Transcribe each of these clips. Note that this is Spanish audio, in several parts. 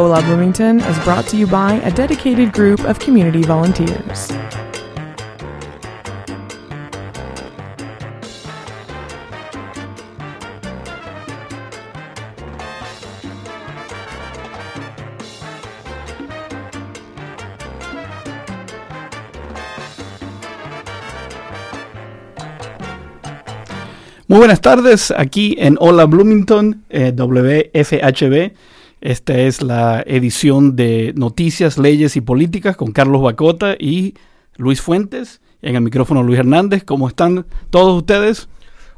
Hola Bloomington is brought to you by a dedicated group of community volunteers. Muy buenas tardes, aquí en Hola Bloomington, eh, WFHB. Esta es la edición de Noticias, Leyes y Políticas con Carlos Bacota y Luis Fuentes. En el micrófono Luis Hernández. ¿Cómo están todos ustedes?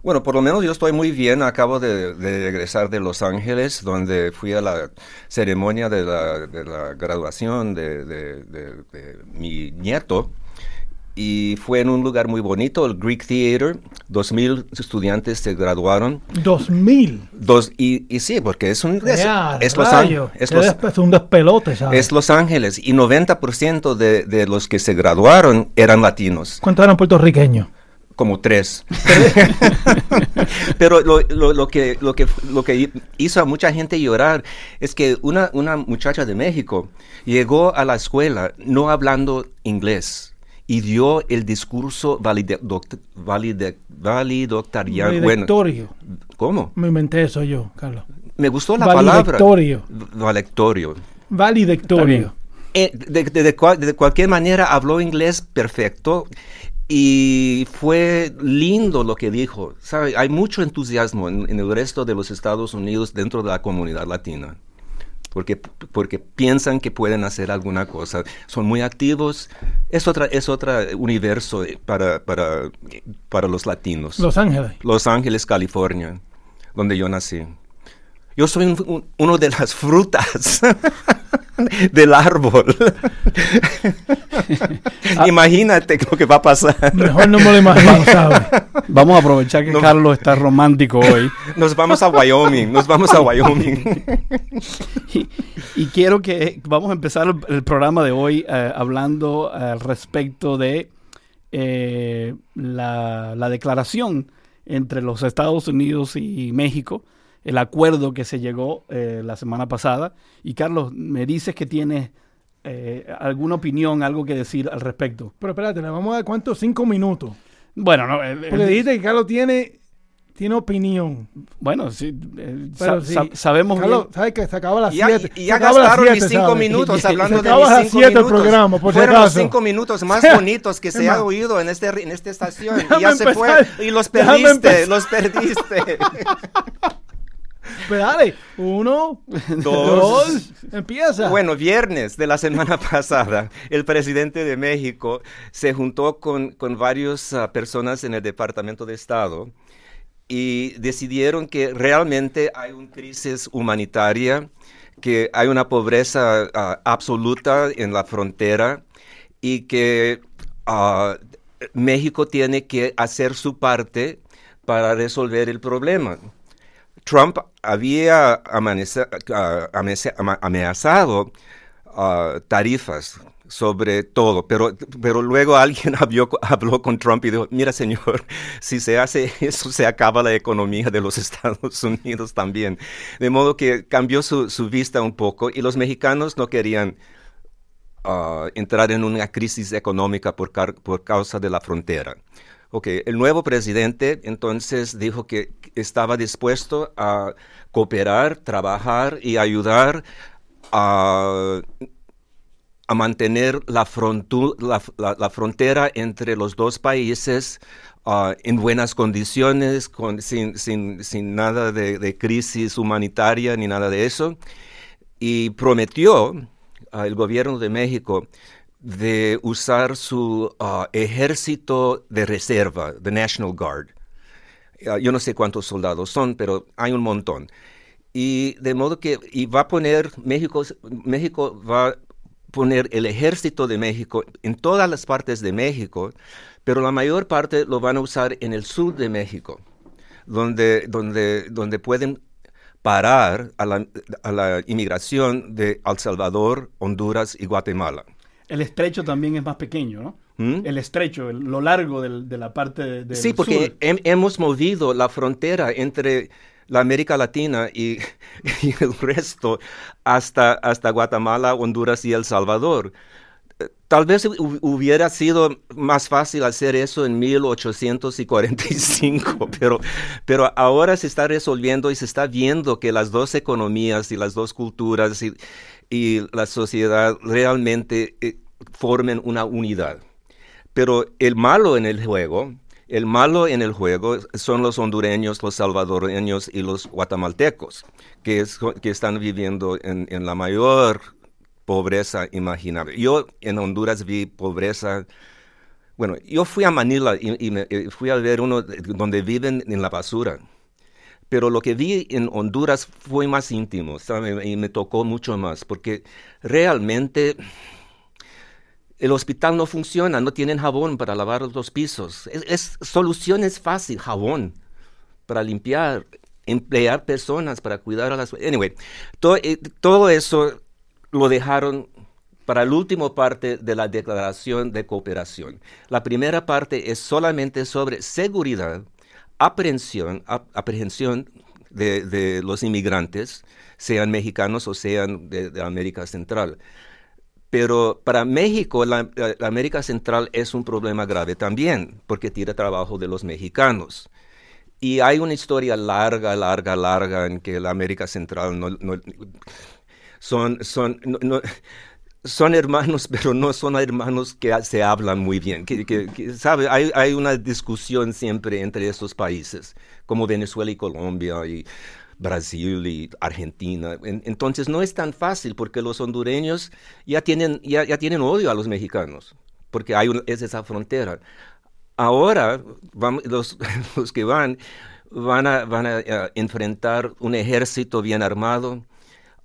Bueno, por lo menos yo estoy muy bien. Acabo de, regresar de Los Ángeles, donde fui a la ceremonia de la, graduación de, mi nieto y fue en un lugar muy bonito, el Greek Theater. Dos mil estudiantes se graduaron. ¿Dos mil? Dos, y, y sí, porque es un... Es, es, los, es, los, un despelote, ¿sabes? Es Los Ángeles y 90% de, de los que se graduaron eran latinos. ¿Cuántos eran puertorriqueños? como tres. Pero lo, lo, lo, que, lo, que, lo que hizo a mucha gente llorar es que una, una muchacha de México llegó a la escuela no hablando inglés y dio el discurso validoctariano. Valedictorio. ¿Cómo? Me inventé eso yo, Carlos. Me gustó la palabra. Valedictorio. Valedictorio. Eh, de, de, cualquier manera habló inglés perfecto y fue lindo lo que dijo. ¿Sabe? Hay mucho entusiasmo en el resto de los Estados Unidos dentro de la comunidad latina porque, porque piensan que pueden hacer alguna cosa. Son muy activos. Es otra, es otro universo para, para, para los latinos. Los Ángeles. Los Ángeles, California, donde yo nací. Yo soy uno de las frutas del árbol. Imagínate lo que va a pasar. Mejor no me lo imagino, Vamos a aprovechar que Carlos está romántico hoy. Nos vamos a Wyoming, nos vamos a Wyoming. y, quiero que vamos a empezar el, programa de hoy eh, hablando al respecto de eh, la, la declaración entre los Estados Unidos y México el acuerdo que se llegó eh, la semana pasada. Y Carlos, me dices que tienes eh, alguna opinión, algo que decir al respecto. Pero espérate, ¿le vamos a dar cuántos? Cinco minutos. Bueno, no. Porque dijiste que Carlos tiene tiene opinión. Bueno, sí, eh, sabemos Carlos, ¿sabes que se acaba las 7? Y, ya gastaron mis 5 minutos hablando de mis 5 minutos. El programa, por Fueron los 5 minutos más bonitos que se ha oído en, este, en esta estación. y ya se fue. Y los perdiste, los perdiste. Pues dale, uno, dos, empieza. Bueno, viernes de la semana pasada, el presidente de México se juntó con, con varias ah, personas en el Departamento de Estado y decidieron que realmente hay una crisis humanitaria, que hay una pobreza ah, absoluta en la frontera y que ah, México tiene que hacer su parte para resolver el problema. Trump había amenazado tarifas sobre todo, pero, pero luego alguien habló, habló, con Trump y dijo, mira señor, si se hace eso se acaba la economía de los Estados Unidos también. De modo que cambió su, vista un poco y los mexicanos no querían ah, entrar en una crisis económica por, por causa de la frontera. Ok, el nuevo presidente entonces dijo que estaba dispuesto a cooperar, trabajar y ayudar a, mantener la, frontera entre los dos países ah, en buenas condiciones, sin, nada de, crisis humanitaria ni nada de eso. Y prometió al gobierno de México de usar su uh, ejército de reserva, the National Guard. Uh, yo no sé cuántos soldados son, pero hay un montón. Y de modo que y va a poner México, México va a poner el ejército de México en todas las partes de México, pero la mayor parte lo van a usar en el sur de México, donde, donde, donde pueden parar a la, a la inmigración de El Salvador, Honduras y Guatemala. El estrecho también es más pequeño, ¿no? ¿Mm? El estrecho, el- lo largo del- de la parte de, del Sí, porque sur. hem- hemos movido la frontera entre la América Latina y, y el resto hasta, hasta Guatemala, Honduras y El Salvador. Eh, Tal vez hu- hubiera sido más fácil hacer eso en 1845, pero, pero ahora se está resolviendo y se está viendo que las dos economías y las dos culturas y, y la sociedad realmente eh, formen una unidad. Pero el malo en el juego, el malo en el juego son los hondureños, los salvadoreños y los guatemaltecos, que, es- que están viviendo en, la mayor pobreza imaginable. Yo en Honduras vi pobreza. Bueno, yo fui a Manila y, y fui a ver uno de- donde viven en la basura. Pero lo que vi en Honduras fue más íntimo. Y me tocó mucho más, porque realmente el hospital no funciona, no tienen jabón para lavar los pisos. Es, es- solución es fácil, jabón para limpiar, emplear personas para cuidar a las... Anyway, eh, todo eso lo dejaron para la última parte de la declaración de cooperación. La primera parte es solamente sobre seguridad, aprehensión, ap- aprehensión de, de los inmigrantes, sean mexicanos o sean de- de América Central. Pero para México, la, América Central es un problema grave también, porque tira trabajo de los mexicanos. Y hay una historia larga, larga, larga en que la América Central son, son, son hermanos, pero no son hermanos que se hablan muy bien. Que, ¿sabe? Hay, una discusión siempre entre estos países, como Venezuela y Colombia y Brasil y Argentina. En- entonces no es tan fácil porque los hondureños ya tienen, ya, ya tienen odio a los mexicanos, porque hay un- es esa frontera. Ahora vamos- los, los que van van a, van a enfrentar un ejército bien armado,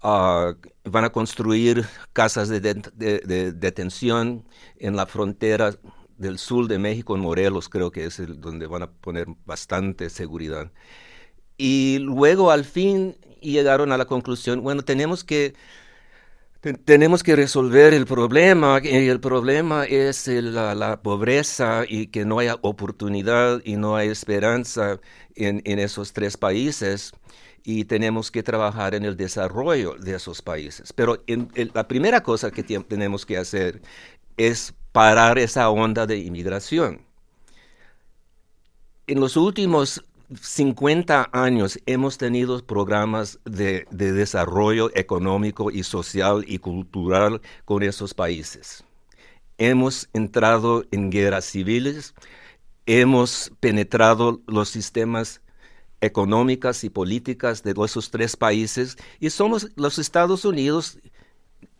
ah, van a construir casas de, det- de- de detención en la frontera del sur de México, en Morelos creo que es el, donde van a poner bastante seguridad. Y luego al fin llegaron a la conclusión, bueno, tenemos que, te- tenemos que resolver el problema, y el problema es la, la pobreza y que no haya oportunidad y no hay esperanza en, en esos tres países y tenemos que trabajar en el desarrollo de esos países. Pero la primera cosa que tenemos que hacer es parar esa onda de inmigración. En los últimos 50 años hemos tenido programas de, de desarrollo económico y social y cultural con esos países. Hemos entrado en guerras civiles, hemos penetrado los sistemas económicas y políticas de esos tres países y somos los Estados Unidos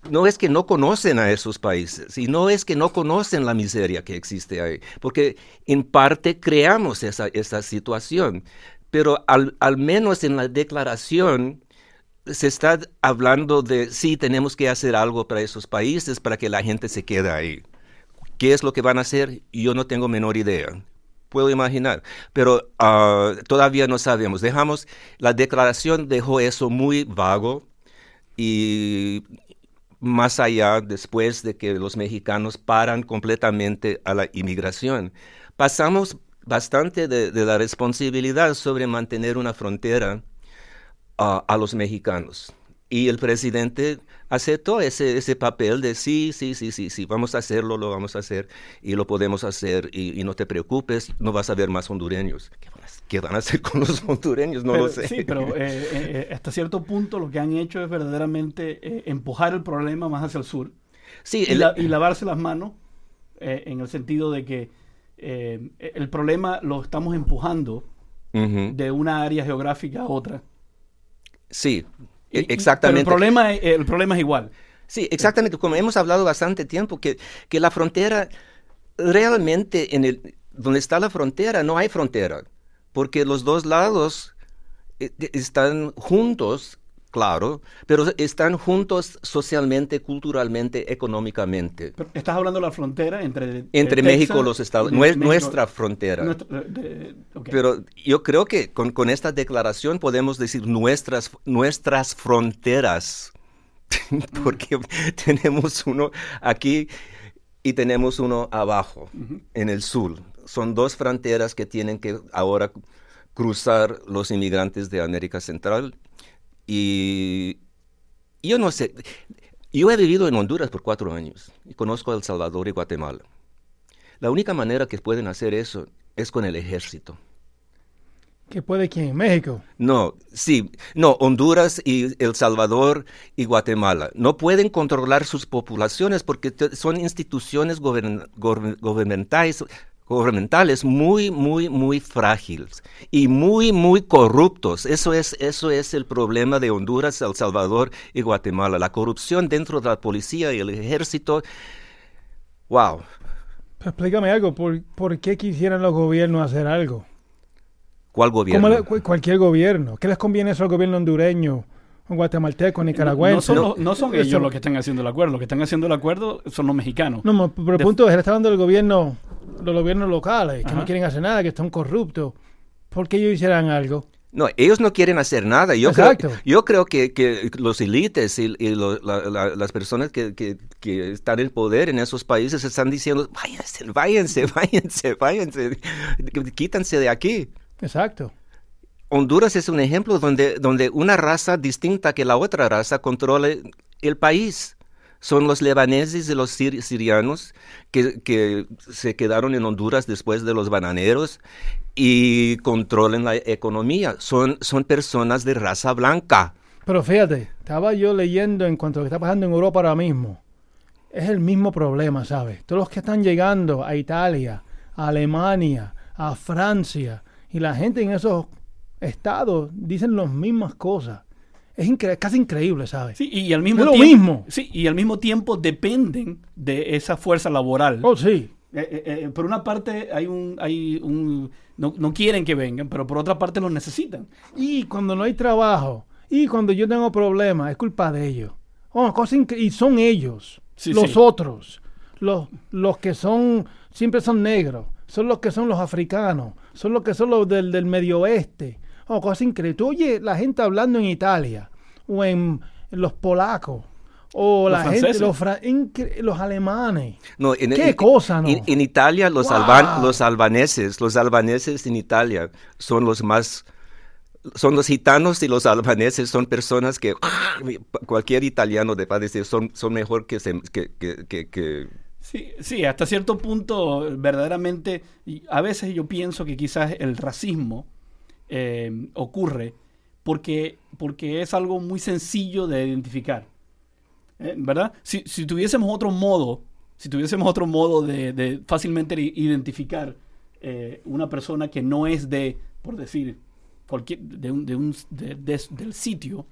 no es que no conocen a esos países y no es que no conocen la miseria que existe ahí, porque en parte creamos esa, situación, pero al, al menos en la declaración se está hablando de sí, tenemos que hacer algo para esos países para que la gente se quede ahí. ¿Qué es lo que van a hacer? Yo no tengo menor idea. Puedo imaginar, pero ah, todavía no sabemos. Dejamos, la declaración dejó eso muy vago y más allá después de que los mexicanos paran completamente a la inmigración. Pasamos bastante de, la responsabilidad sobre mantener una frontera uh, a los mexicanos. Y el presidente aceptó ese, ese papel de sí, sí, sí, sí, sí, vamos a hacerlo, lo vamos a hacer y lo podemos hacer y, y no te preocupes, no vas a ver más hondureños. ¿Qué van a, qué van a hacer con los hondureños? No Pero, lo sé. Sí, pero eh, eh, hasta cierto punto lo que han hecho es verdaderamente eh, empujar el problema más hacia el sur sí, y, el- la- y lavarse las manos eh, en el sentido de que eh, el problema lo estamos empujando Ujú. de una área geográfica a otra. Sí, Y- y- exactamente. Pero el problema, es- el problema es igual. Sí, exactamente, como hemos hablado bastante tiempo, que, que la frontera, realmente en el, donde está la frontera no hay frontera, porque los dos lados eh, están juntos, claro, pero están juntos socialmente, culturalmente, económicamente. Pero estás hablando de la frontera entre... Entre México y los Estados Unidos, México- nuestra frontera. nuestra- de- ok. Pero yo creo que con, con esta declaración podemos decir nuestras, nuestras fronteras, porque tenemos uno aquí y tenemos uno abajo, en el sur. Son dos fronteras que tienen que ahora cruzar los inmigrantes de América Central. Y yo no sé, yo he vivido en Honduras por cuatro años y conozco El Salvador y Guatemala. La única manera que pueden hacer eso es con el ejército. ¿Qué puede quién? México. No, sí, no, Honduras y El Salvador y Guatemala no pueden controlar sus poblaciones porque son instituciones gobern- gubernamentales, muy, muy, muy frágiles y muy, muy corruptos. Eso es, eso es el problema de Honduras, El Salvador y Guatemala. La corrupción dentro de la policía y el ejército. Wow. Explícame algo. ¿Por, por qué quisieran los gobiernos hacer algo? ¿Cuál gobierno? Como cualquier gobierno. ¿Qué les conviene eso al gobierno hondureño, o guatemalteco, no, nicaragüense? son, los- no son Eso- ellos los que están haciendo el acuerdo, los que están haciendo el acuerdo son los mexicanos. No, pero el De- punto es, él está hablando del gobierno, los gobiernos locales, que Ajá. no quieren hacer nada, que están corruptos. ¿Por qué ellos hicieran algo? No, ellos no quieren hacer nada. Yo creo, Exacto. yo creo que, que los élites y, y lo- la- la- las personas que, que- que están en poder en esos países están diciendo, váyanse, váyanse, váyanse, váyanse, quítanse de aquí. Exacto. Honduras es un ejemplo donde, donde una raza distinta que la otra raza controla el país. Son los lebaneses y los sir- sirianos que, que se quedaron en Honduras después de los bananeros y controlan la economía. Son, son personas de raza blanca. Pero fíjate, estaba yo leyendo en cuanto a lo que está pasando en Europa ahora mismo. Es el mismo problema, ¿sabes? Todos los que están llegando a Italia, a Alemania, a Francia, y la gente en esos estados dicen las mismas cosas. Es incre- casi increíble, ¿sabes? Sí, y al mismo Es lo tiempo, mismo. Sí, y al mismo tiempo dependen de esa fuerza laboral. Oh, sí. Eh, eh, eh, por una parte hay un, hay un no, no quieren que vengan, pero por otra parte los necesitan. Y cuando no hay trabajo, y cuando yo tengo problemas, es culpa de ellos. Oh, cosa y son ellos, Sí, los sí. otros, los, los que son, siempre son negros, son los que son los africanos, son los que son los del, del medio oeste. Oh, cosa increíble. Tú oyes la gente hablando en Italia, o en, los polacos, o Los la gente, franceses. los, fra- incre- los alemanes. No, en, ¿Qué en- cosa, no? En, en Italia, los, Wow. alban- los albaneses, los albaneses en Italia son los más, son los gitanos y los albaneses son personas que cualquier italiano te va a decir son, son mejor que, se- que, que- que- que- Sí, sí, hasta cierto punto, verdaderamente, a veces yo pienso que quizás el racismo eh, ocurre porque, porque es algo muy sencillo de identificar. Eh, ¿Verdad? Si, si tuviésemos otro modo, si tuviésemos otro modo de, de fácilmente identificar eh, una persona que no es de, por decir, cualquier, de un, de un- de- de- del sitio,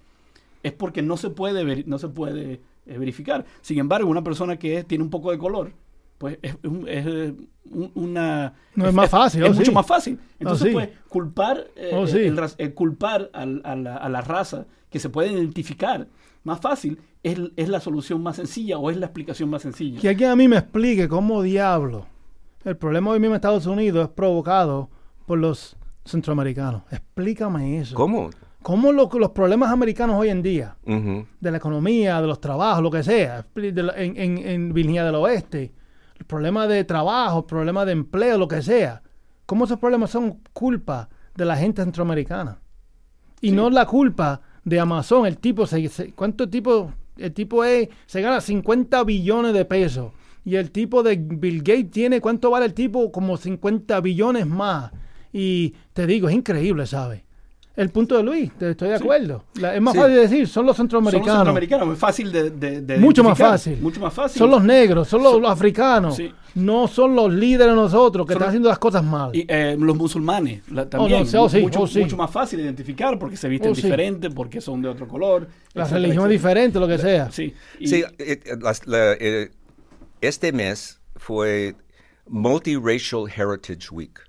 es porque no se puede, ver- no se puede verificar. Sin embargo, una persona que tiene un poco de color, pues es, un- es, un- una... No, es más fácil, Es, oh, mucho sí. más fácil. Entonces, sí. pues, culpar, eh, Oh, sí. el ras- eh, culpar al- a, la, a la raza que se puede identificar más fácil es, es la solución más sencilla o es la explicación más sencilla. Que alguien a mí me explique cómo diablo el problema hoy mismo en Estados Unidos es provocado por los centroamericanos. Explícame eso. ¿Cómo? ¿Cómo lo- los problemas americanos hoy en día, de la economía, de los trabajos, lo que sea, expli- de la- en, en, en Virginia del Oeste, el problema de trabajo, el problema de empleo, lo que sea, cómo esos problemas son culpa de la gente centroamericana? Y no la culpa de Amazon. El tipo, se, se- ¿cuánto tipo? El tipo es, se gana 50 billones de pesos. Y el tipo de Bill Gates tiene, ¿cuánto vale el tipo? Como 50 billones más. Y te digo, es increíble, ¿sabes? El punto de Luis, te estoy de Sí. acuerdo. La- es más Sí. fácil decir, son los Son los centroamericanos. centroamericanos, es fácil de, de- de Mucho más fácil. Mucho más fácil. Son los negros, son los, los africanos. Sí. No son los líderes de nosotros que Son están haciendo las cosas mal. Y, eh, los musulmanes la- también. no, sí, oh, sí, mucho, oh, sí. mucho más fácil de identificar porque se visten Oh, sí. diferente, porque son de otro color. la etcétera, religión es diferente, lo que sea. Sí. y- Sí, eh, eh, las- la- eh, este mes fue Multiracial Heritage Week.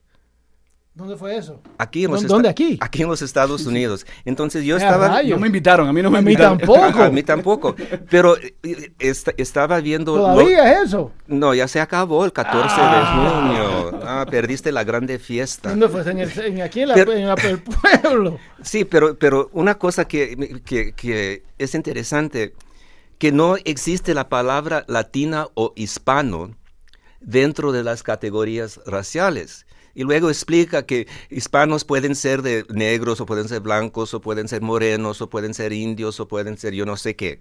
¿Dónde fue eso? Aquí en los ¿Dó- dónde aquí? Aquí en los Estados Unidos. Entonces yo ¡Eh, estaba... No me invitaron, a mí no me A mí invitaron. tampoco. A mí tampoco. Pero eh, esta- estaba viendo... ¿Todavía es eso? No, ya se acabó el 14 de junio. Ah, perdiste la grande fiesta. ¿Dónde fue? En el- en- aquí en, la, Pero- en la- el pueblo. Sí, pero, pero una cosa que, que- que es interesante, que no existe la palabra latina o hispano dentro de las categorías raciales. Y luego explica que hispanos pueden ser de negros o pueden ser blancos o pueden ser morenos o pueden ser indios o pueden ser yo no sé qué.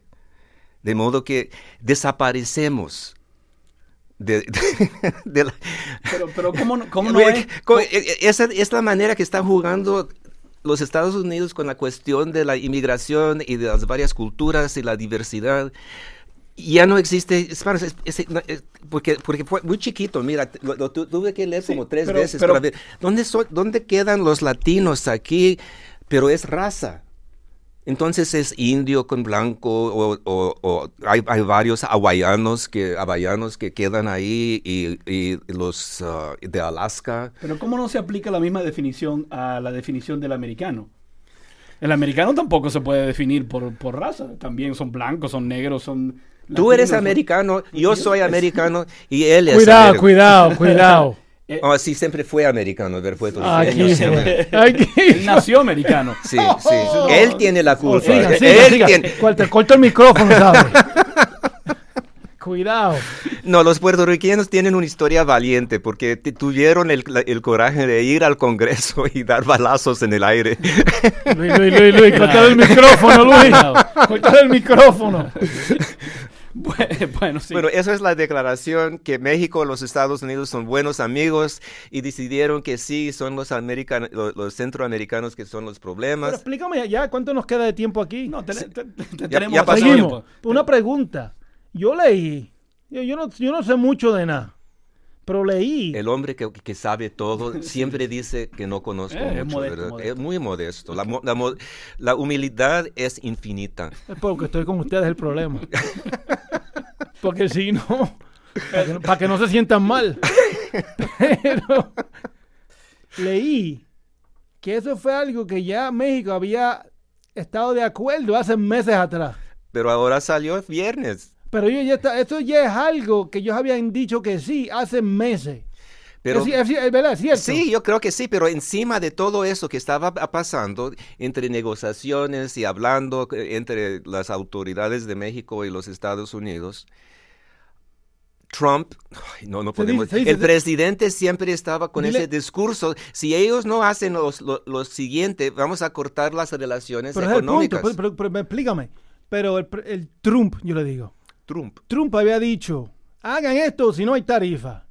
De modo que desaparecemos. De, de- de la- Pero, pero ¿cómo, no- cómo no Oye, es? co- e- e- Esa es la manera que están jugando los Estados Unidos con la cuestión de la inmigración y de las varias culturas y la diversidad. Ya no existe es- es- porque, porque fue muy chiquito, mira, lo, lo tu- tuve que leer como tres pero- veces pero- para ver, ¿dónde, son- ¿dónde quedan los latinos aquí? Pero es raza. Entonces es indio con blanco o, o- o hay, hay varios hawaianos que, hawaianos que quedan ahí y, y los ah, de Alaska. Pero ¿cómo no se aplica la misma definición a la definición del americano? El americano tampoco se puede definir por, por raza. También son blancos, son negros, son... Tú eres americano, yo soy americano y él es Cuidado, americano. cuidado, cuidado. Eh, Oh, sí, siempre fue americano, ver Aquí, puertorriqueño siempre. aquí. Él nació americano. Sí, sí. Él tiene la Oh, culpa. siga, siga, él siga. tiene... Te corto el micrófono, ¿sabes? Cuidado. No, los puertorriqueños tienen una historia valiente porque tuvieron el, el coraje de ir al Congreso y dar balazos en el aire. Luis, Luis, Luis, Luis, cortar el micrófono, Luis. Cortar el micrófono. Bueno, bueno, sí. Bueno, esa es la declaración que México y los Estados Unidos son buenos amigos y decidieron que sí, son los, american- los, los centroamericanos que son los Pero problemas. explícame ya, ¿cuánto nos queda de tiempo aquí? no, te- te- te- Ya- tenemos ya pasó tiempo. Seguimos. Una pregunta. Yo leí, yo, yo no, yo no sé mucho de nada, pero leí. El hombre que, que sabe todo siempre dice que no conozco Eh, es mucho, modesto, ¿verdad? modesto. Es muy modesto. La, mo- la mo- la humildad es infinita. Es porque estoy con ustedes el problema. Porque si no, para que, no- para que no se sientan mal. Pero leí que eso fue algo que ya México había estado de acuerdo hace meses atrás. Pero ahora salió viernes. Pero yo ya está, eso ya es algo que ellos habían dicho que sí hace meses. Pero, es, es- es verdad. Sí, yo creo que sí, pero encima de todo eso que estaba pa- pasando entre negociaciones y hablando eh, entre las autoridades de México y los Estados Unidos, Trump, no, no podemos, el presidente siempre estaba con Dile- ese discurso, si ellos no hacen los- lo, lo siguiente, vamos a cortar las relaciones Pero es el punto, económicas. pero, pero- pero explícame. Pero el Trump, yo le digo, Trump. Trump había dicho, hagan esto si no hay tarifa.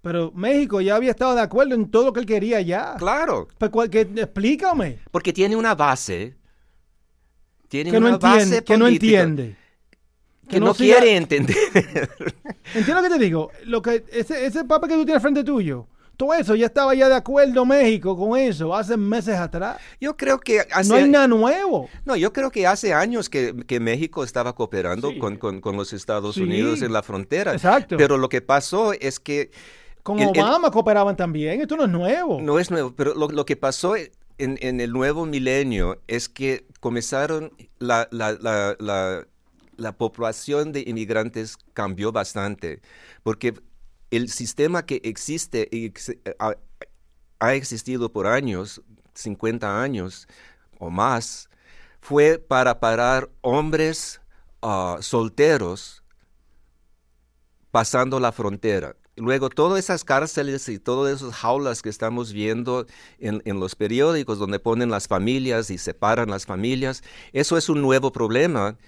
Pero México ya había estado de acuerdo en todo lo que él quería ya. Claro, Pues, cual- que- explícame. porque tiene una base. Tiene Que no una base entiende. Que no entiende. Que no no quiere entender. ¿Entiendes lo que te digo? Lo que, ese, ese papel que tú tienes frente tuyo, todo eso ya estaba ya de acuerdo México con eso hace meses atrás. Yo creo que hace, No hay nada nuevo. no, yo creo que hace años que, que México estaba cooperando Sí. con, con- con los Estados Sí. Unidos en la frontera. Exacto. Pero lo que pasó es que Con el- el- Obama cooperaban también. Esto no es nuevo. no es nuevo, pero lo, lo que pasó en, en el nuevo milenio es que comenzaron la, la, la, la, la población de inmigrantes cambió bastante, porque el sistema que existe y ex- ha, existido por años, 50 años o más, fue para parar hombres ah, solteros pasando la frontera. Luego, todas esas cárceles y todas esas jaulas que estamos viendo en, en los periódicos donde ponen las familias y separan las familias, eso es un nuevo problema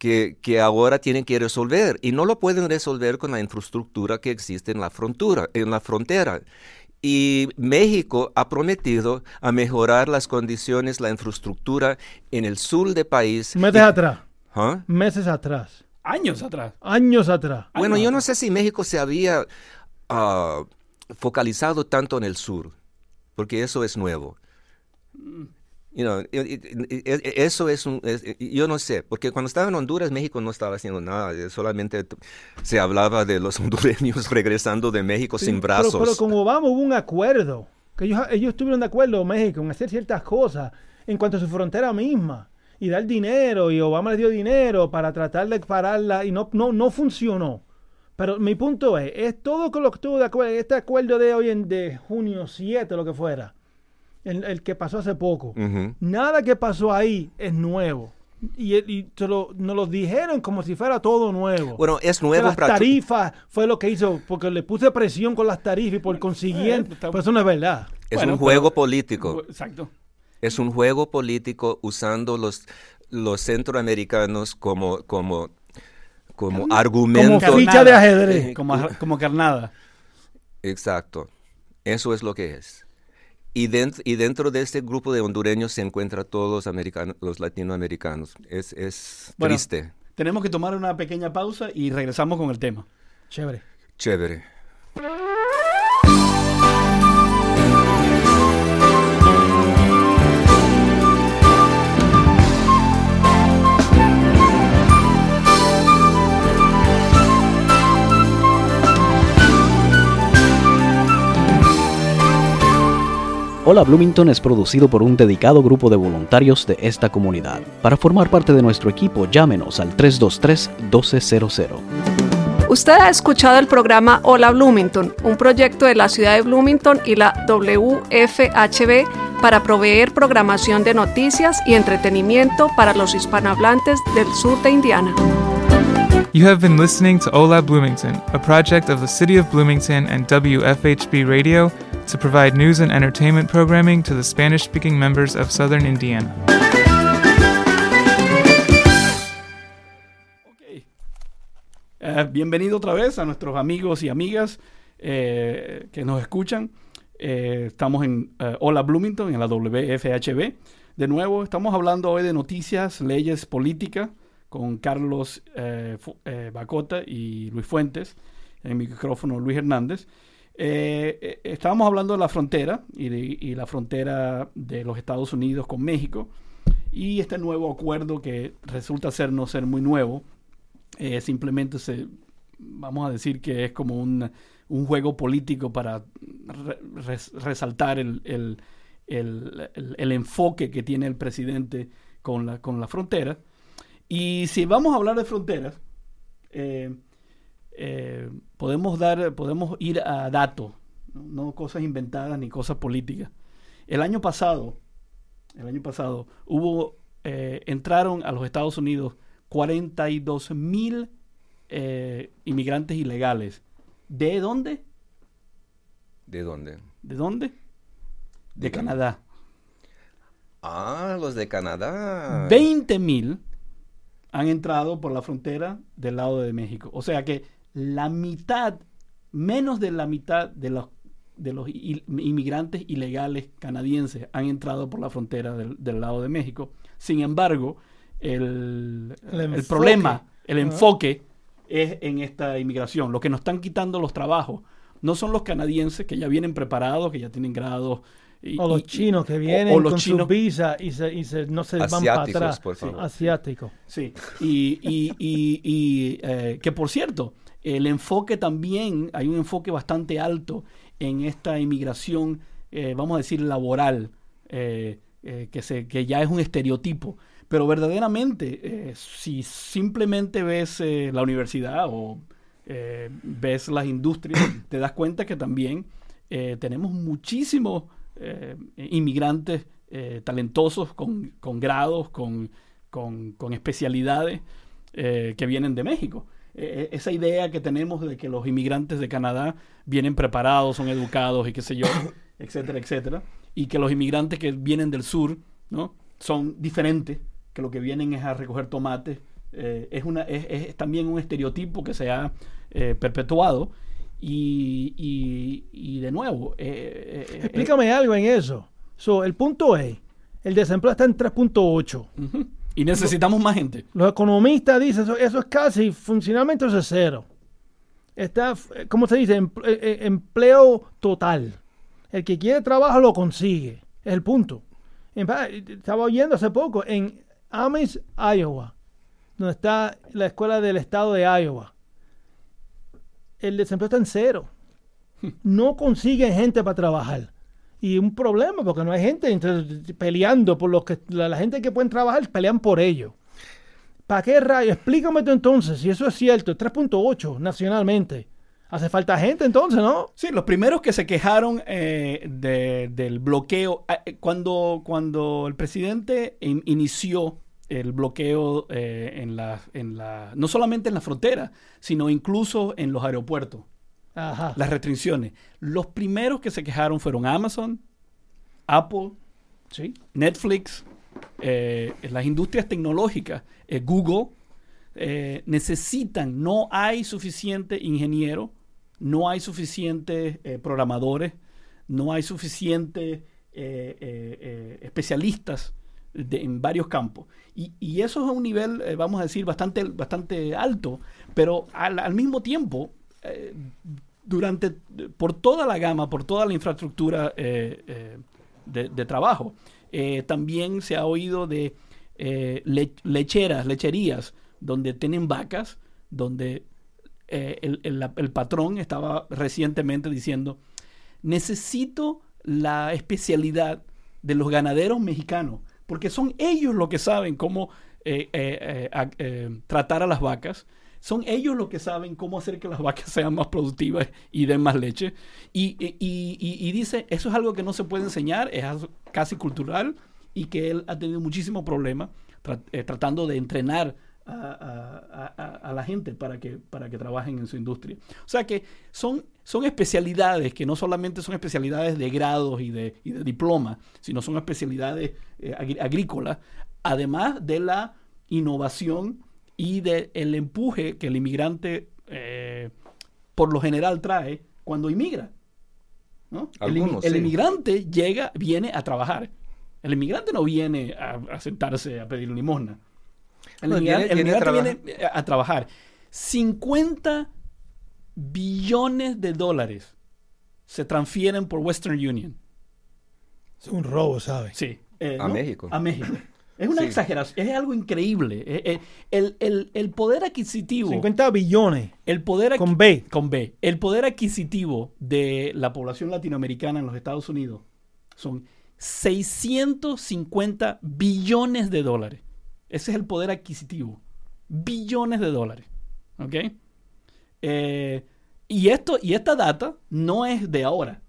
que, que ahora tienen que resolver y no lo pueden resolver con la infraestructura que existe en la frontera. En la frontera. Y México ha prometido a mejorar las condiciones, la infraestructura en el sur del país. Meses Y- atrás. ¿Ah? Meses atrás. Años atrás. Años atrás. Bueno, Años yo no sé si México se había ah, focalizado tanto en el sur, porque eso es nuevo. You know, y- y- eso es un, es- yo no sé, porque cuando estaba en Honduras, México no estaba haciendo nada, eh, solamente se hablaba de los hondureños regresando de México sin Pero- brazos. Pero, con Obama hubo un acuerdo Que ellos, ellos estuvieron de acuerdo, México, en hacer ciertas cosas en cuanto a su frontera misma. Y dar dinero, y Obama les dio dinero para tratar de pararla, y no, no, no funcionó. Pero mi punto es, es todo con lo que estuvo de acuerdo, este acuerdo de hoy en de junio 7, lo que fuera, el, el que pasó hace poco. Nada que pasó ahí es nuevo. Y, y te lo- nos lo dijeron como si fuera todo nuevo. Bueno, es nuevo las para... tarifas fue lo que hizo, porque le puse presión con las tarifas y por consiguiente, Eh, está- pues eso no es verdad. Es Bueno, un juego pero- político. Exacto. Es un juego político usando los, los centroamericanos como, como, como argumento. Como ficha de ajedrez. Como, como carnada. Exacto. Eso es lo que es. Y dentro, y dentro de este grupo de hondureños se encuentran todos los, americanos, los latinoamericanos. Es, es Bueno. triste. Tenemos que tomar una pequeña pausa y regresamos con el tema. Chévere. Chévere. Hola Bloomington es producido por un dedicado grupo de voluntarios de esta comunidad. Para formar parte de nuestro equipo, llámenos al 323-1200. Usted ha escuchado el programa Hola Bloomington, un proyecto de la ciudad de Bloomington y la WFHB para proveer programación de noticias y entretenimiento para los hispanohablantes del sur de Indiana. You have been listening to Hola Bloomington, a project of the City of Bloomington and WFHB Radio to provide news and entertainment programming to the Spanish speaking members of southern Indiana. Eh, bienvenido otra vez a nuestros amigos y amigas eh, que nos escuchan. Eh, estamos en eh, Hola Bloomington, en la WFHB. De nuevo, estamos hablando hoy de noticias, leyes, política, con Carlos eh, eh, Bacota y Luis Fuentes. En el micrófono Luis Hernández. Eh, eh, estábamos hablando de la frontera y, de- y la frontera de los Estados Unidos con México y este nuevo acuerdo que resulta ser no ser muy nuevo, eh, simplemente se, vamos a decir que es como un, un juego político para re- res- resaltar el- el- el enfoque que tiene el presidente con la, con la frontera. Y si vamos a hablar de fronteras, eh, eh, podemos dar, podemos ir a datos, ¿no? no cosas inventadas ni cosas políticas. El año pasado, el año pasado, hubo, eh, entraron a los Estados Unidos 42 mil eh, inmigrantes ilegales. ¿De dónde? ¿De dónde? ¿De dónde? De. Canadá. Ah, los de Canadá. 20 mil han entrado por la frontera del lado de México. O sea que la mitad, menos de la mitad de los, de los inmigrantes ilegales canadienses han entrado por la frontera del, del lado de México. Sin embargo, el, El problema, el enfoque es en esta inmigración. Lo que nos están quitando los trabajos no son los canadienses que ya vienen preparados, que ya tienen grados. y- O los y- chinos que o- vienen o los con chinos- sus visas y, se, y se- no se van para Asiáticos, atrás. por favor. Asiáticos. Sí, y, y, y, y, eh, que por cierto, el enfoque también, hay un enfoque bastante alto en esta inmigración, eh, vamos a decir, laboral, eh, eh, que, se, que ya es un estereotipo. Pero verdaderamente, si simplemente ves la universidad o ves las industrias, te das cuenta que también tenemos muchísimos inmigrantes talentosos con, con grados, con, con, especialidades que vienen de México. Eh, esa idea que tenemos de que los inmigrantes de Canadá vienen preparados, son educados y qué sé yo, etcétera, etcétera, y que los inmigrantes que vienen del sur, ¿no? Son diferentes, que lo que vienen es a recoger tomates. eh, es, una, es, es también un estereotipo que se ha eh, perpetuado y, y, y de nuevo... eh, Explícame algo en eso. So, el punto es, el desempleo está en 3.8. Ujú. Y necesitamos más gente. Los economistas dicen eso, eso es casi, funcionalmente eso es cero. Está, eh, ¿cómo se dice? Eh, eh, empleo total. El que quiere trabajo lo consigue. Es el punto. Estaba oyendo hace poco en Ames, Iowa, donde está la escuela del estado de Iowa. El desempleo está en cero. No consiguen gente para trabajar. Y un problema porque no hay gente peleando por los que la, gente que pueden trabajar pelean por ellos. ¿Para qué rayo? Explícame tú entonces si eso es cierto, 3.8 nacionalmente. Hace falta gente entonces, ¿no? Sí, los primeros que se quejaron eh, de- del bloqueo, ah, eh, cuando, cuando el presidente in- inició el bloqueo eh, en la, en la, no solamente en la frontera, sino incluso en los aeropuertos, Ajá. las restricciones. Los primeros que se quejaron fueron Amazon, Apple, Sí. Netflix, eh, las industrias tecnológicas, eh, Google, eh, necesitan, no hay suficiente ingeniero, no hay suficientes programadores, no hay suficientes especialistas de- en varios campos. Y, y eso es a un nivel, vamos a decir, bastante, bastante alto, pero al, al mismo tiempo, eh, durante, por toda la gama, por toda la infraestructura eh, eh, de, trabajo, también se ha oído de le- lecheras, lecherías, donde tienen vacas, donde el, patrón estaba recientemente diciendo, necesito la especialidad de los ganaderos mexicanos, porque son ellos los que saben cómo tratar a las vacas, son ellos los que saben cómo hacer que las vacas sean más productivas y den más leche. Y, y- y- y- dice, eso es algo que no se puede enseñar, es casi cultural y que él ha tenido muchísimos problemas tra- eh, tratando de entrenar a, la gente para que, para que trabajen en su industria. O sea que son, son especialidades que no solamente son especialidades de grados y de, y de diploma, sino son especialidades eh, agrícolas, además de la innovación y del empuje que el inmigrante eh, por lo general trae cuando inmigra. ¿no? Algunos, el sí. inmigrante llega, viene a trabajar. El inmigrante no viene a, a sentarse a pedir limosna. El No, inmigrante, viene- el viene a inmigrante viene a, a trabajar. 50 billones de dólares se transfieren por Western Union. Es un robo, ¿sabes? Sí. eh, A México. A México. Es una Sí. exageración, es algo increíble. Eh, eh, el, el- el poder adquisitivo. 50 billones. El poder Con B. Con B. El poder adquisitivo de la población latinoamericana en los Estados Unidos son 650 billones de dólares. Ese es el poder adquisitivo. Billones de dólares. ¿Ok? Eh, y, esto, y esta data no es de ahora.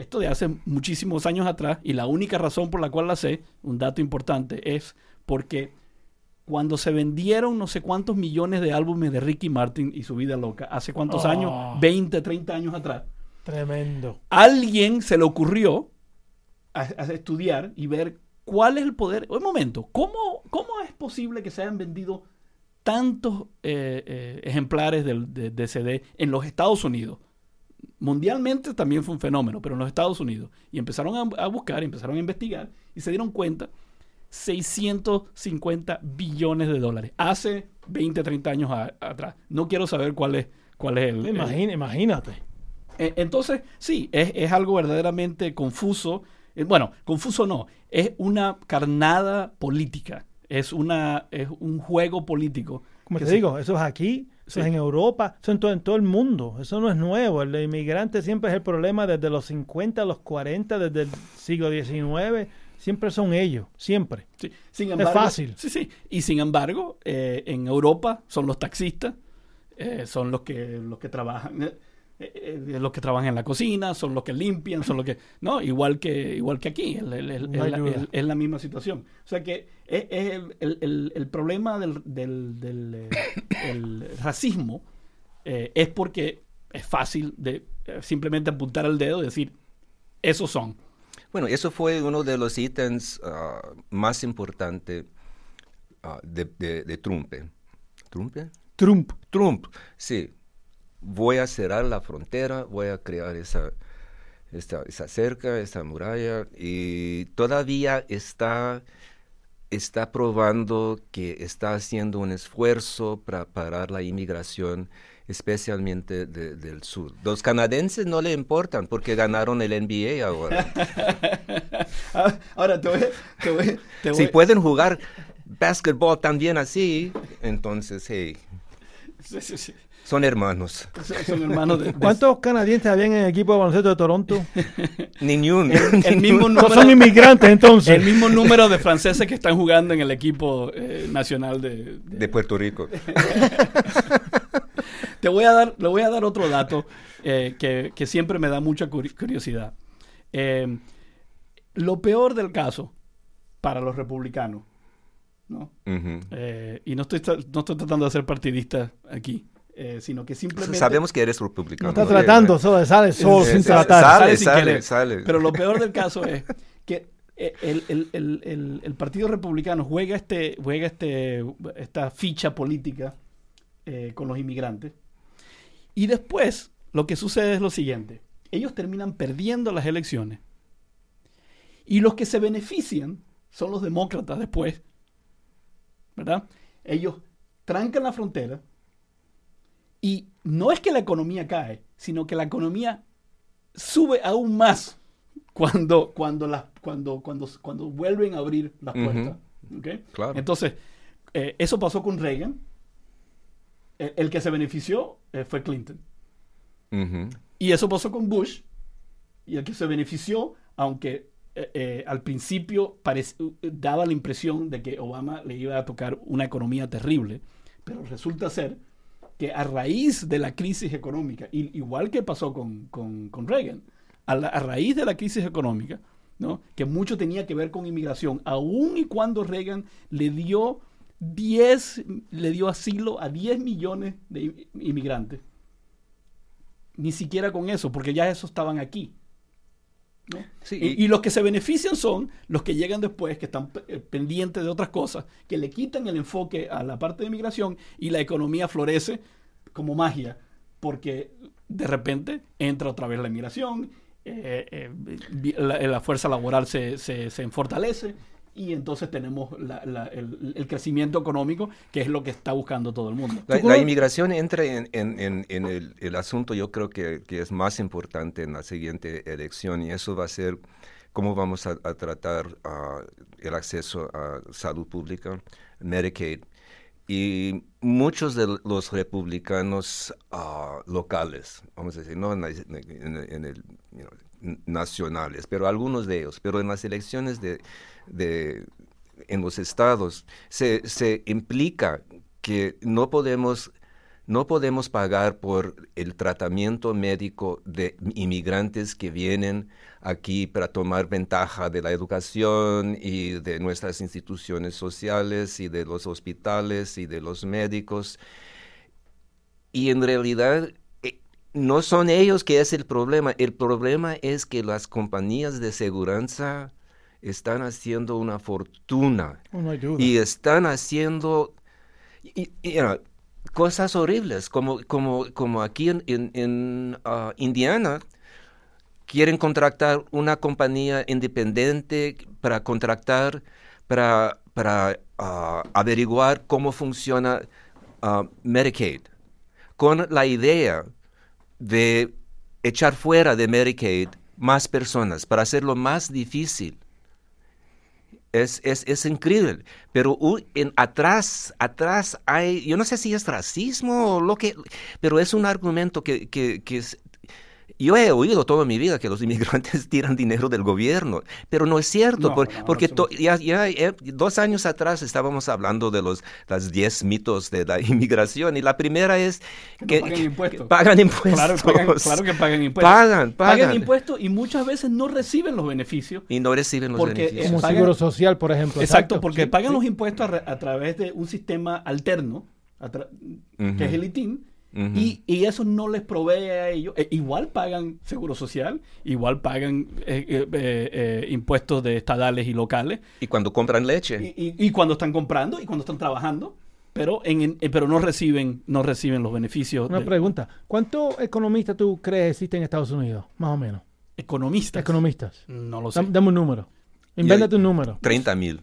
Esto de hace muchísimos años atrás. Y la única razón por la cual la sé, un dato importante, es porque cuando se vendieron no sé cuántos millones de álbumes de Ricky Martin y su vida loca, hace cuántos Oh. años, 20, 30 años atrás, Tremendo. alguien se le ocurrió a, a estudiar y ver cuál es el poder. Un momento, ¿cómo, cómo es posible que se hayan vendido tantos eh, eh, ejemplares del, de, de CD en los Estados Unidos? Mundialmente también fue un fenómeno, pero en los Estados Unidos. Y empezaron a, a buscar, empezaron a investigar y se dieron cuenta 650 billones de dólares hace 20, 30 años a- atrás. No quiero saber cuál es, cuál es el, el- Imagina- imagínate. eh, Entonces, sí, es, es algo verdaderamente confuso. Eh, Bueno, confuso no, es una carnada política, es, una, es un juego político. Como te digo, eso es aquí, eso Sí. es en Europa, eso en todo, en todo el mundo. Eso no es nuevo. El inmigrante siempre es el problema desde los 50, los 40, desde el siglo XIX. Siempre son ellos, siempre. sí, sin es embargo, fácil. Sí, sí. Y sin embargo, eh, en Europa son los taxistas, eh, son los que, los que trabajan. Eh, los que trabajan en la cocina, son los que limpian, son los que, no, igual que igual que aquí, el- el- el- No hay el- duda. el- es la misma situación. O sea que es, es el, el- el- el problema del, del- del, eh, el racismo eh, es porque es fácil de simplemente apuntar el dedo y decir, esos son. Bueno, eso fue uno de los ítems ah, más importantes ah, de, de- de Trump. ¿Trump? Trump. Trump, sí. Voy a cerrar la frontera, voy a crear esa, esta, esa cerca, esa muralla, y todavía está, está probando que está haciendo un esfuerzo para parar la inmigración, especialmente de- del sur. Los canadienses no le importan porque ganaron el NBA ahora. Ah, Ahora te voy, te voy- te si pueden jugar basketball también así, entonces, hey, Sí, sí, sí. Son hermanos. Son, son hermanos de, de- ¿Cuántos canadienses habían en el equipo de baloncesto de Toronto? Niñún. el, el mismo No número, son inmigrantes entonces. el mismo número de franceses que están jugando en el equipo eh, nacional de, de- de Puerto Rico. Te voy a dar, le voy a dar otro dato eh, que, que siempre me da mucha curi- curiosidad. Eh, lo peor del caso para los republicanos, ¿no? Eh, y no estoy, no estoy tratando de ser partidista aquí, eh, sino que simplemente... Sabemos que eres No republicano. está tratando, solo sale solo sin tratar. Sale, Sale sale. Pero lo peor del caso es que eh, el, el- el- el- el Partido Republicano juega, este, juega este, esta ficha política eh, con los inmigrantes. Y después lo que sucede es lo siguiente. Ellos terminan perdiendo las elecciones. Y los que se benefician son los demócratas después. ¿Verdad? Ellos trancan la frontera. Y no es que la economía cae, sino que la economía sube aún más cuando, cuando, las, cuando, cuando, cuando vuelven a abrir las puertas. ¿ok? Claro. Entonces, eh, eso pasó con Reagan. El, el que se benefició eh, fue Clinton. Y eso pasó con Bush. Y el que se benefició, aunque eh, eh, al principio daba la impresión de que Obama le iba a tocar una economía terrible, pero resulta ser que a raíz de la crisis económica, igual que pasó con, con- Reagan, a, raíz de la crisis económica, ¿no? que mucho tenía que ver con inmigración, aun y cuando Reagan le dio 10, le dio asilo a 10 millones de in- inmigrantes, ni siquiera con eso, porque ya esos estaban aquí. ¿No? Sí, y, y los que se benefician son los que llegan después, que están eh, pendientes de otras cosas, que le quitan el enfoque a la parte de migración y la economía florece como magia, porque de repente entra otra vez la inmigración, eh, eh, la fuerza laboral se, se, se fortalece y entonces tenemos la- la- el, el crecimiento económico, que es lo que está buscando todo el mundo. La, la inmigración entra en, en- en- en el, el asunto, yo creo que, que es más importante en la siguiente elección y eso va a ser cómo vamos a, a tratar el acceso a salud pública, Medicaid. Y muchos de los republicanos ah, locales, vamos a decir, no en, la- en- en el, you know, nacionales, pero algunos de ellos, pero en las elecciones de, en los estados se, se implica que no podemos no podemos pagar por el tratamiento médico de inmigrantes que vienen aquí para tomar ventaja de la educación y de nuestras instituciones sociales y de los hospitales y de los médicos. Y en realidad no son ellos que es el problema. El problema es que las compañías de seguridad están haciendo una fortuna Oh, no y están haciendo y- y, you know, cosas horribles, como, como, como aquí en, en- en, ah, Indiana quieren contratar una compañía independiente para contratar, para, para ah, averiguar cómo funciona ah, Medicaid, con la idea de echar fuera de Medicaid más personas, para hacerlo más difícil. Es, es, es increíble, pero en, atrás, atrás hay, yo no sé si es racismo o lo que, pero es un argumento que, que, que yo he oído toda mi vida que los inmigrantes tiran dinero del gobierno, pero no es cierto, No, por- no, porque eso to- ya, ya, eh, dos años atrás estábamos hablando de los las 10 mitos de la inmigración y la primera es Que no pagan impuestos. pagan impuestos. Claro, pagan- claro que pagan impuestos. Pagan, pagan. impuestos y muchas veces no reciben los beneficios. Y no reciben los Porque, beneficios. Como pagan- seguro social, por ejemplo. Exacto, porque Sí, pagan sí. los impuestos a, través de un sistema alterno, que es el ITIN, Y, y eso no les provee a ellos. Eh, igual pagan seguro social, igual pagan eh, eh, eh, eh, impuestos de estadales y locales, Y cuando compran leche. y, y- y cuando están comprando y cuando están trabajando, pero, en, en- pero no, reciben, no reciben los beneficios Una de- pregunta. ¿Cuántos economistas tú crees existen en Estados Unidos? Más o menos. economistas. Economistas. No lo sé. Dame, dame un número. Invéntate un número. 30 mil.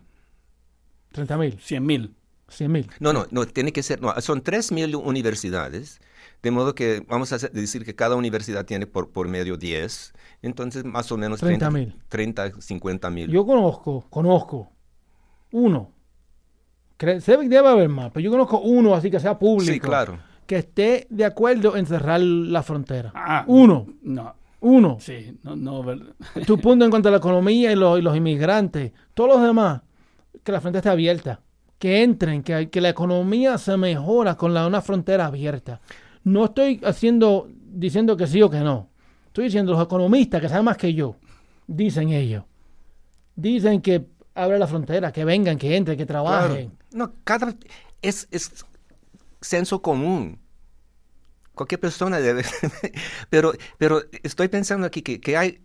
30 mil, 100 mil. 100 mil. No, no, no, tiene que ser, no, son 3 mil universidades, de modo que vamos a hacer- decir que cada universidad tiene por, por medio 10, entonces más o menos 30.000. 30, 50 mil. Yo conozco, conozco uno. Cre- debe haber más, pero yo conozco uno así que sea público. Sí, claro. que esté de acuerdo en cerrar la frontera. Ah, Uno, No, uno. sí, no, no, Tu punto en cuanto a la economía y los, y los inmigrantes, todos los demás, que la frontera esté abierta, que entren, que, que la economía se mejora con la, una frontera abierta. No estoy haciendo, diciendo que sí o que no. Estoy diciendo los economistas que saben más que yo, dicen ellos. Dicen que abre la frontera, que vengan, que entren, que trabajen. No, cada es, es senso común. Cualquier persona debe. pero, pero estoy pensando aquí que, que hay,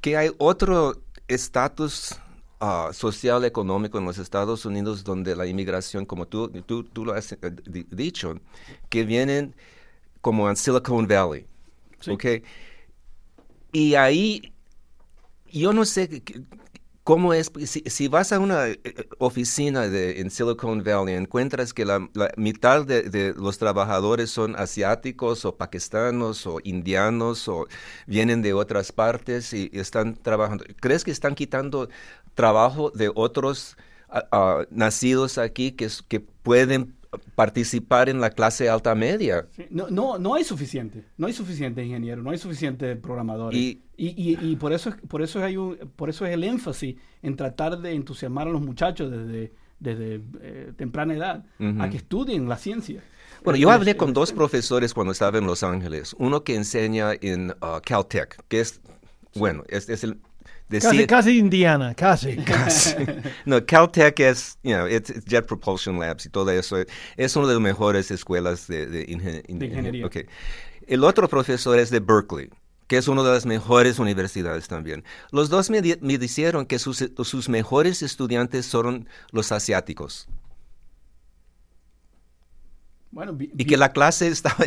que hay otro estatus ah, social económico en los Estados Unidos donde la inmigración, como tú, tú, tú lo has eh, di- dicho, que vienen como en Silicon Valley. ¿ok? Y ahí, yo no sé cómo es, si, si vas a una eh, eh, oficina de, en Silicon Valley, encuentras que la, la mitad de, de los trabajadores son asiáticos o pakistanos o indianos o vienen de otras partes y, y están trabajando. ¿Crees que están quitando trabajo de otros ah, nacidos aquí que, que pueden participar en la clase alta media? Sí, No, no, no hay suficiente, no hay suficiente ingeniero, no hay suficiente programadores. Y- Y, y, y por eso es, por eso hay un, por eso es el énfasis en tratar de entusiasmar a los muchachos desde, desde eh, temprana edad a Ujú. que estudien la ciencia. Bueno, El- yo hablé con dos profesores cuando estaba en Los Ángeles. Uno que enseña en uh, Caltech, que es, bueno, es, es el... Casi, decir- casi Indiana, casi. no, Caltech es, you know, it's, it's Jet Propulsion Labs y todo eso. Es una de las mejores escuelas de, de, ingen- De ingeniería. El otro profesor es de Berkeley, que es una de las mejores universidades también. Los dos me, di- me dijeron que sus, sus mejores estudiantes son los asiáticos. Bueno, vi- Y que la clase estaba,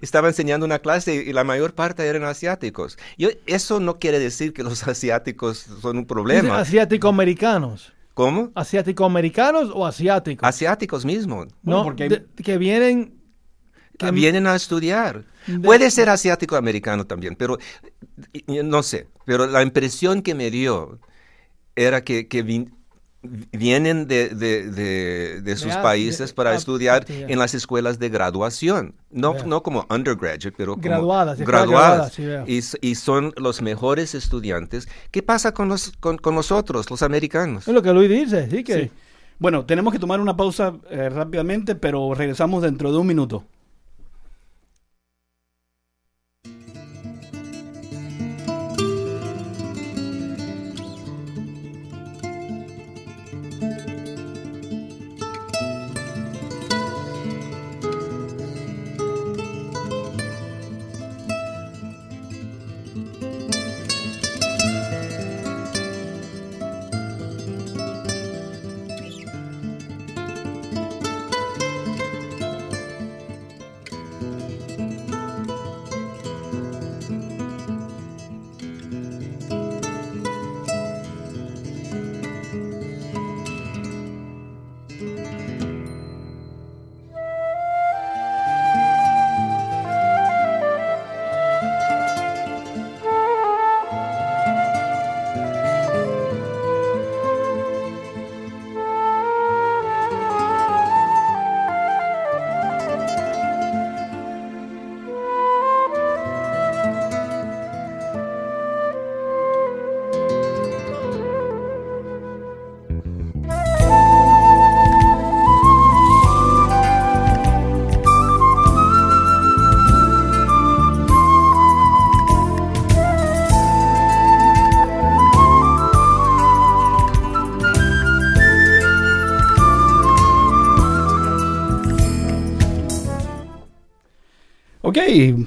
estaba enseñando una clase y la mayor parte eran asiáticos. Yo, eso no quiere decir que los asiáticos son un problema. Asiático-americanos. ¿Cómo? ¿Asiático-americanos o asiáticos? Asiáticos mismos. no, porque de- que vienen... que- Vienen a estudiar. de- Puede ser asiático-americano también, pero no sé. Pero la impresión que me dio era que, que vin- vienen de, de- de- de sus países de- para estudiar en las escuelas de graduación. No, no como undergraduate, pero como Graduadas, graduadas. y, y son los mejores estudiantes. ¿Qué pasa con, los, con, con nosotros, los americanos? Es lo que Luis dice, sí que... sí. Bueno, tenemos que tomar una pausa eh, rápidamente, pero regresamos dentro de un minuto.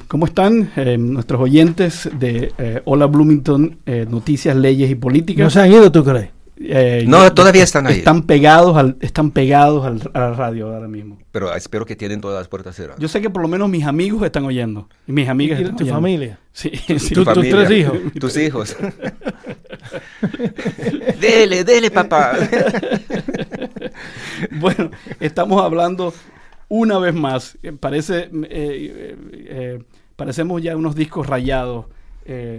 ¿Cómo están eh, nuestros oyentes de eh, Hola Bloomington, eh, Noticias, Leyes y Políticas? No se han ido, ¿tú crees? Eh, No, yo- todavía están ahí. Están pegados al, están pegados al, a la radio ahora mismo. Pero espero que tienen todas las puertas cerradas. Yo sé que por lo menos mis amigos están oyendo. Y mis amigas Y están tu oyendo. familia. Sí, Tu sí. tus familia, tres hijos. Tus hijos. dele, dele, papá. bueno, estamos hablando una vez más. eh, Parece, eh, eh, parecemos ya unos discos rayados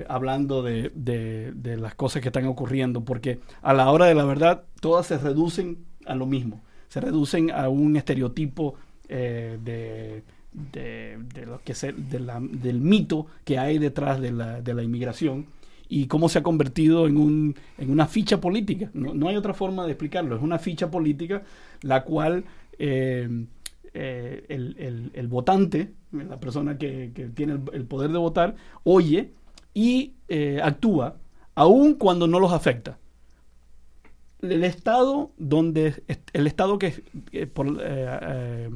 hablando de, de- las cosas que están ocurriendo, porque a la hora de la verdad todas se reducen a lo mismo. Se reducen a un estereotipo de, de, lo que se, del mito que hay detrás de la, la inmigración y cómo se ha convertido en, un, en una ficha política. No, no hay otra forma de explicarlo. Es una ficha política la cual eh, eh, el, el- el votante, la persona que, que tiene el, el poder de votar, oye y eh, actúa, aun cuando no los afecta. El estado donde el estado que eh, por eh,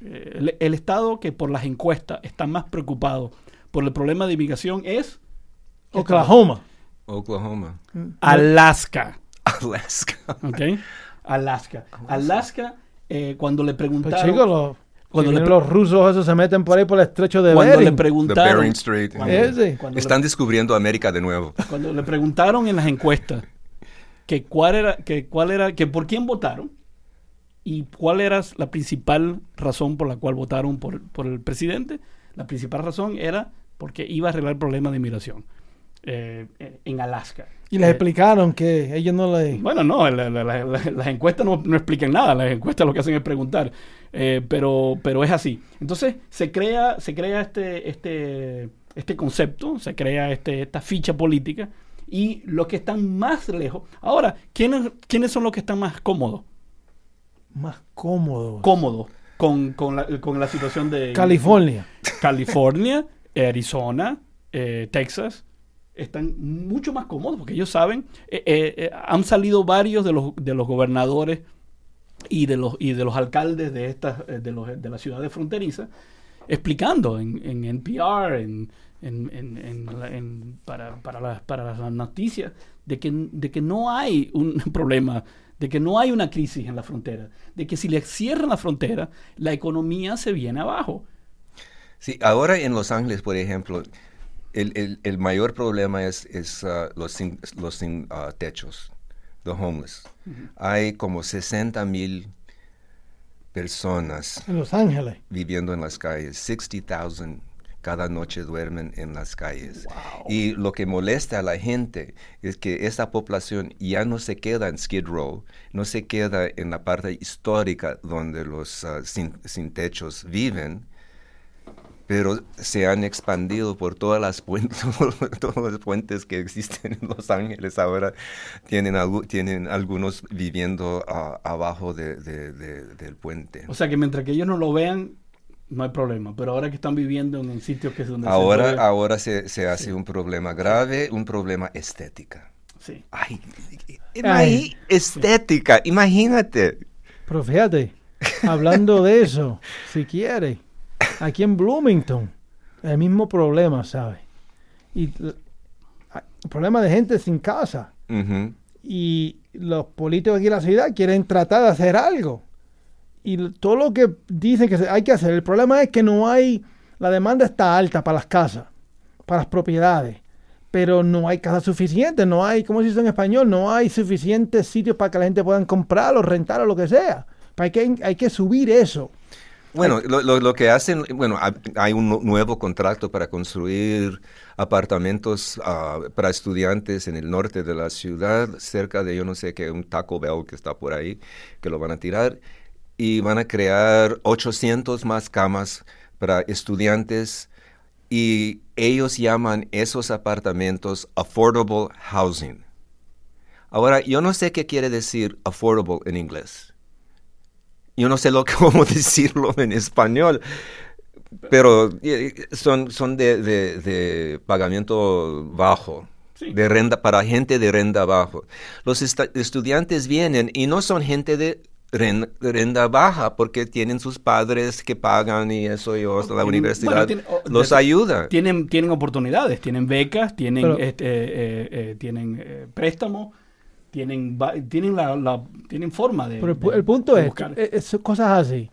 el, el estado que por las encuestas está más preocupado por el problema de inmigración es Oklahoma. Oklahoma. Alaska. Alaska. ¿ok? Alaska. Alaska, eh, cuando le Pues preguntaron. chicos, los, Cuando si le vienen pre- los rusos esos se meten por ahí por el estrecho de cuando Bering. Preguntaron. Bering Strait. Cuando, Ese. cuando le- Están descubriendo América de nuevo. cuando le preguntaron en las encuestas que cuál era, que cuál era, que por quién votaron y cuál era la principal razón por la cual votaron por, por el presidente, la principal razón era porque iba a arreglar el problema de inmigración eh, eh, en Alaska. Y les Eh, explicaron que ellos no le... Bueno, no, la- la- la- la- las encuestas no, no explican nada, las encuestas lo que hacen es preguntar, Eh, pero, pero es así. Entonces se crea, se crea este, este, este concepto, se crea este, esta ficha política y los que están más lejos. Ahora, ¿quiénes, ¿quiénes son los que están más cómodos? Más cómodos. Cómodos con, con, la, con la situación de California. California, Arizona, eh, Texas, están mucho más cómodos porque ellos saben, eh, eh, eh, han salido varios de los, de los gobernadores y de los, y de los alcaldes de, estas, de, los, de las ciudades fronterizas explicando en, en NPR, en, en- en- para, para, las, para las noticias, de que, de que no hay un problema, de que no hay una crisis en la frontera, de que si le cierran la frontera, la economía se viene abajo. Sí, ahora en Los Ángeles, por ejemplo, el, el- el mayor problema es, es, ah, los sin, los sin ah, techos, the homeless. Hay como 60 mil personas En Los Ángeles. viviendo en las calles, 60,000 cada noche duermen en las calles. Y lo que molesta a la gente es que esta población ya no se queda en Skid Row, no se queda en la parte histórica donde los sin, sin techos viven, pero se han expandido por todas las puentes, todos los puentes que existen en Los Ángeles. Ahora tienen, algu- tienen algunos viviendo ah, abajo de- de- de- del puente. O sea que mientras que ellos no lo vean, no hay problema. Pero ahora que están viviendo en un sitio que es donde se Ahora, puede- ahora se, se hace un problema grave, un problema estética. Sí. Ay, Ay. estética, imagínate. Pero fíjate, hablando de eso, si quiere, aquí en Bloomington, el mismo problema, ¿sabes? Y l- hay un problema de gente sin casa. Y los políticos aquí en la ciudad quieren tratar de hacer algo. Y todo lo que dicen que hay que hacer, el problema es que no hay, la demanda está alta para las casas, para las propiedades, pero no hay casas suficientes, no hay, ¿cómo se dice en español? No hay suficientes sitios para que la gente pueda comprar o rentar o lo que sea. Hay que, hay que subir eso. Bueno, lo, lo- lo que hacen, bueno, ha- hay un nu- nuevo contrato para construir apartamentos ah, para estudiantes en el norte de la ciudad, cerca de yo no sé qué, un Taco Bell que está por ahí, que lo van a tirar, y van a crear 800 más camas para estudiantes, y ellos llaman esos apartamentos affordable housing. Ahora, yo no sé qué quiere decir affordable en inglés. Yo no sé lo cómo decirlo en español, pero eh, son, son de, de- de pagamiento bajo, Sí. de renta para gente de renta bajo. Los estudiantes vienen y no son gente de ren- de renta baja porque tienen sus padres que pagan y eso y eso, la universidad bueno, tiene- o- los de- ayuda. Tienen, tienen oportunidades, tienen becas, tienen, Pero- este, eh, eh, tienen eh, préstamos, tienen, tienen, la, la- tienen forma de. Pero el, pu- de- el punto de es, eh, es cosas así.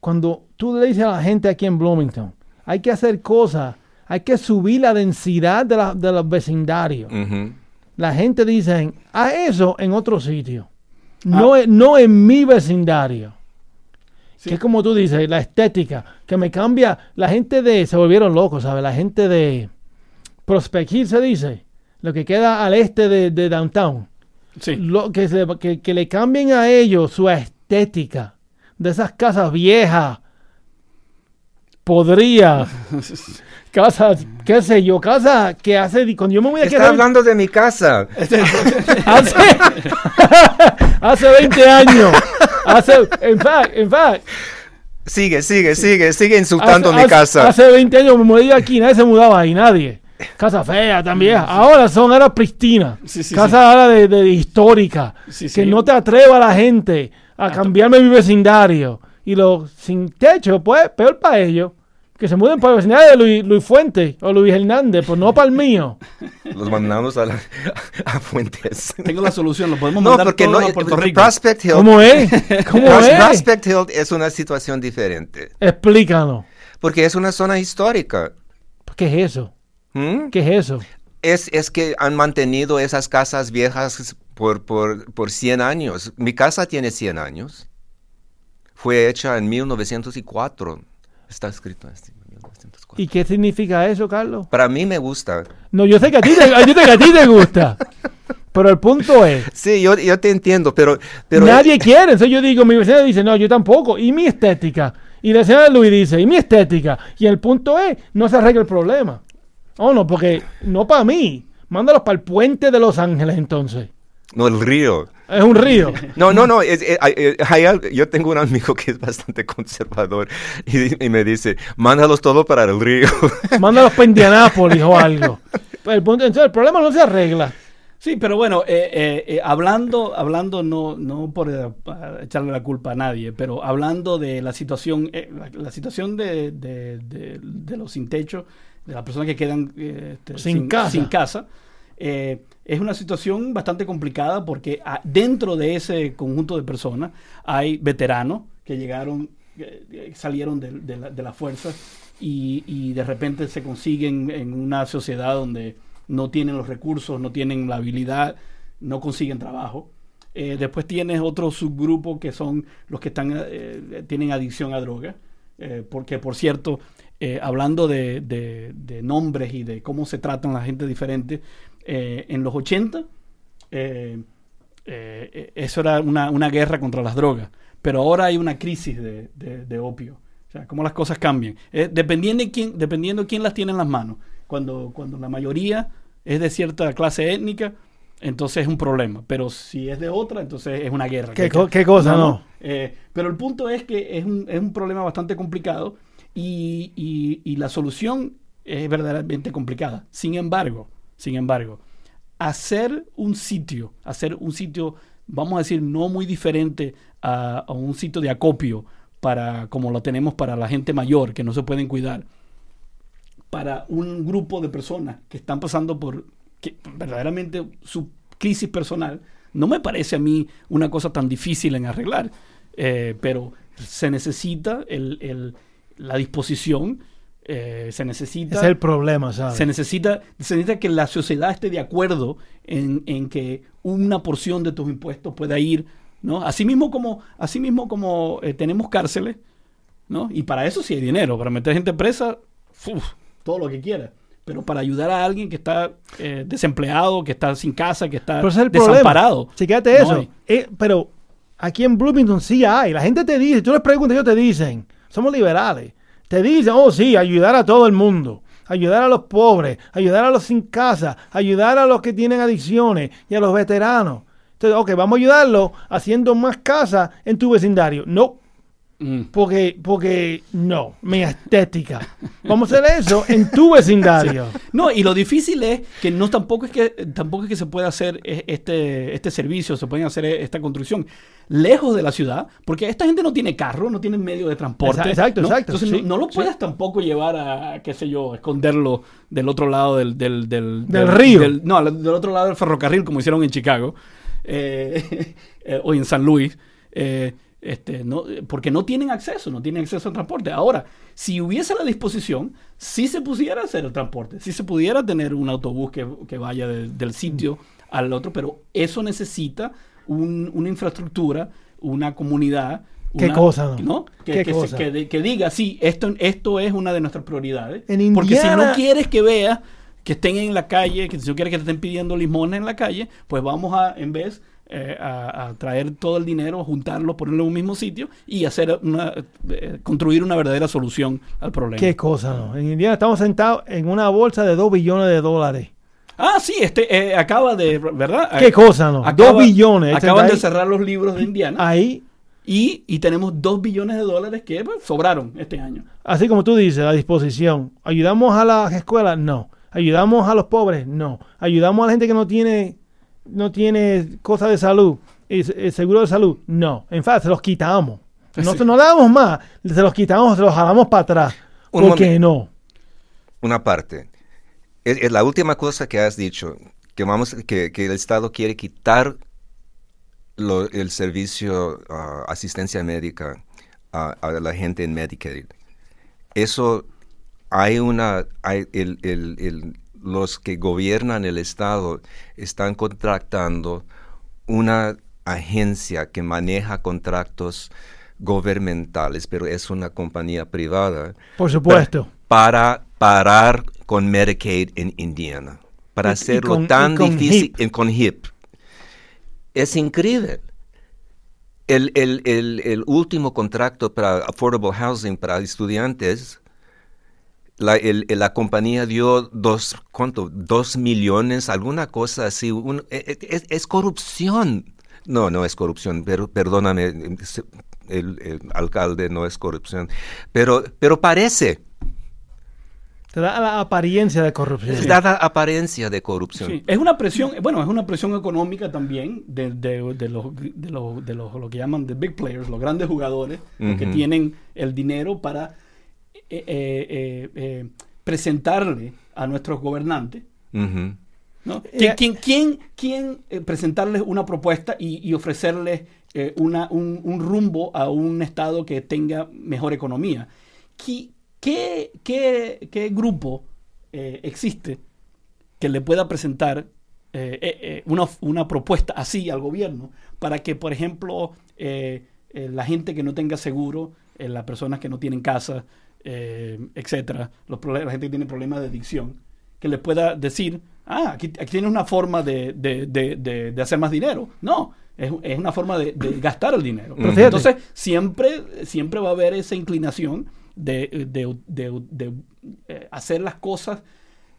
Cuando tú le dices a la gente aquí en Bloomington, hay que hacer cosas, hay que subir la densidad de, la- de los vecindarios. La gente dice, haz eso en otro sitio. Ah. No, en- no en mi vecindario. Sí. Que es como tú dices, la estética, que me cambia. La gente de, se volvieron locos, ¿sabes? La gente de Prospect Hill se dice, lo que queda al este de, de downtown. Sí. Lo, que, se- que, que le cambien a ellos su estética de esas casas viejas. podría. Casas, qué sé yo, casa que hace, cuando yo me voy a Está quedar hablando de mi casa. hace, hace 20 años, hace, en fact, en fact, Sigue, sigue, sigue, sigue insultando hace, mi hace- casa. Hace 20 años me mudé aquí, nadie se mudaba ahí, nadie. Casa fea también. Ahora son ahora pristina. Sí, sí, casa ahora de, de histórica. Sí, que no te atreva la gente a cambiarme mi vecindario. Y los sin techo, pues, peor para ellos. Que se muden para el vecindario de Luis, Luis Fuentes o Luis Hernández, pues no para el mío. Los mandamos a, la- a Fuentes. Tengo la solución, lo podemos No, mandar porque todos no, a Puerto Rico. Prospect Hill, ¿Cómo es? ¿Cómo Pros- es? Prospect Hill es una situación diferente. Explícanos. Porque es una zona histórica. ¿Qué es eso? ¿Mm? ¿Qué es eso? Es, es que han mantenido esas casas viejas por, por, por 100 años. Mi casa tiene 100 años. Fue hecha en 1904. Está escrito así. 1904. ¿Y qué significa eso, Carlos? Para mí me gusta. No, yo sé que a ti te, yo sé que a ti te gusta. Pero el punto es, Sí, yo, yo te entiendo, pero... pero nadie quiere. Entonces yo digo, mi vecina dice, no, yo tampoco. ¿Y mi estética? Y la señora Luis dice, ¿y mi estética? Y el punto es, no se arregla el problema. Oh, no, porque no para mí. Mándalos para el puente de Los Ángeles entonces. No, el río. Es un río. No, no, no. es- es- hay- eh, hay al- yo tengo un amigo que es bastante conservador y, y me dice, mándalos todo para el río. Mándalos para Indianápolis o algo. El entonces el problema no se arregla. Sí, pero bueno, eh, eh, eh, hablando, hablando no, no por eh, echarle la culpa a nadie, pero hablando de la situación, eh, la, la situación de, de- de- de los sin techo, de las personas que quedan eh, este, Sin casa. sin casa, eh, es una situación bastante complicada porque ah, dentro de ese conjunto de personas hay veteranos que llegaron, eh, salieron de, de la, de la fuerza y, y de repente se consiguen en una sociedad donde no tienen los recursos, no tienen la habilidad, no consiguen trabajo. Eh, después tienes otro subgrupo que son los que están, tienen adicción a drogas. porque, por cierto, eh, hablando de, de- de nombres y de cómo se tratan la gente diferente, eh, en los 80 eh, eso era una, una guerra contra las drogas, pero ahora hay una crisis de, de- de opio. O sea, cómo las cosas cambian. Dependiendo, de quién, dependiendo quién las tiene en las manos. Cuando, cuando la mayoría es de cierta clase étnica, entonces es un problema. Pero si es de otra, entonces es una guerra. ¿Qué qué cosa, no? Eh, pero el punto es que es un, es un problema bastante complicado y, la solución es verdaderamente complicada. Sin embargo, sin embargo, hacer un sitio, hacer un sitio, vamos a decir, no muy diferente a, un sitio de acopio para como lo tenemos para la gente mayor que no se pueden cuidar, para un grupo de personas que están pasando por verdaderamente su crisis personal, no me parece a mí una cosa tan difícil en arreglar, eh, pero se necesita el- la disposición, eh, se necesita... Ese es el problema, ¿sabes? Se necesita, se necesita que la sociedad esté de acuerdo en, en que una porción de tus impuestos pueda ir, ¿no? Así mismo como, así mismo como eh, tenemos cárceles, ¿no? Y para eso sí hay dinero, para meter gente presa, uf, todo lo que quiera. Pero para ayudar a alguien que está eh, desempleado, que está sin casa, que está es desamparado. Chequéate no eso. Eh, pero aquí en Bloomington sí hay. La gente te dice, tú les preguntas, ellos te dicen, somos liberales. Te dicen, oh sí, ayudar a todo el mundo. Ayudar a los pobres, ayudar a los sin casa, ayudar a los que tienen adicciones y a los veteranos. Entonces, ok, vamos a ayudarlos haciendo más casas en tu vecindario. No, Mm. porque, porque no, mi estética. Vamos a hacer eso en tu vecindario. No, y lo difícil es que no tampoco es que tampoco es que se pueda hacer e- este, este servicio, se puede hacer e- esta construcción lejos de la ciudad, porque esta gente no tiene carro, no tiene medio de transporte. Exa- exacto, ¿no? exacto, Entonces sí, no, no lo sí. puedes tampoco llevar a, qué sé yo, esconderlo del otro lado del, del, del, Del río. no, del otro lado del ferrocarril, como hicieron en Chicago eh, eh, o en San Luis. eh, este, no, porque no tienen acceso, no tienen acceso al transporte. Ahora, si hubiese la disposición, si se pudiera hacer el transporte, si se pudiera tener un autobús que, que vaya de- del sitio al otro, pero eso necesita un- una infraestructura, una comunidad. ¿Qué cosa, no? ¿no? Que, ¿Qué que se- que diga, sí, esto, esto es una de nuestras prioridades. En porque si no quieres que vea que estén en la calle, que si no quiere que te estén pidiendo limosna en la calle, pues vamos a, en vez, eh, a, a traer todo el dinero, juntarlo, ponerlo en un mismo sitio y hacer una, eh, construir una verdadera solución al problema. Qué cosa, ¿no? En Indiana estamos sentados en una bolsa de 2 billones de dólares. Ah, sí, este eh, acaba de, ¿verdad? Qué cosa, ¿no? Acaba- 2 billones. Este Acaban de cerrar los libros de Indiana Ahí, y, y tenemos 2 billones de dólares que pues, sobraron este año. así como tú dices, a disposición. ¿Ayudamos a las escuelas? No. ¿Ayudamos a los pobres? No. ¿Ayudamos a la gente que no tiene, no tiene cosas de salud? eh, ¿Seguro de salud? No. En fact, se los quitamos. No, Sí. se- no le damos más. Se los quitamos, se los jalamos para atrás. Un ¿Por qué no? Una parte. Es, es la última cosa que has dicho, que, vamos, que, que el Estado quiere quitar lo- el servicio ah, asistencia médica a, a la gente en Medicaid. Eso hay una, hay el- el- el- los que gobiernan el Estado están contratando una agencia que maneja contratos gubernamentales, pero es una compañía privada Por supuesto. para parar con Medicaid en Indiana, para Y- y hacerlo con- tan con difícil HIP. en- con HIP. Es increíble. El, el- el- el último contrato para affordable housing para estudiantes, la, el- el- la compañía dio dos, ¿cuánto? Dos millones, alguna cosa así. un- e- e- es, es corrupción. No, no es corrupción, pero perdóname, el, el alcalde no es corrupción, pero, pero parece. Te da la apariencia de corrupción. Es dada apariencia de corrupción. Sí, es una presión, bueno, es una presión económica también de, de- de los, de, los, de los- lo que llaman the big players, los grandes jugadores, los que tienen el dinero para eh, eh, eh, eh, presentarle a nuestros gobernantes. Eh, ¿Quién, quién, quién, quién, eh, presentarles una propuesta y, y ofrecerles eh, una, un, un rumbo a un Estado que tenga mejor economía? ¿Qué, qué, qué- qué grupo eh, existe que le pueda presentar eh, eh, eh, una, una propuesta así al gobierno para que, por ejemplo, eh, eh, la gente que no tenga seguro, eh, las personas que no tienen casa, eh, etcétera, los la gente que tiene problemas de adicción, que le pueda decir, ah, aquí, aquí tienes una forma de, de- de- de- de hacer más dinero. No, es, es una forma de, de gastar el dinero. Pero fíjate. Entonces, siempre, siempre va a haber esa inclinación de, de- de- de, eh, hacer las cosas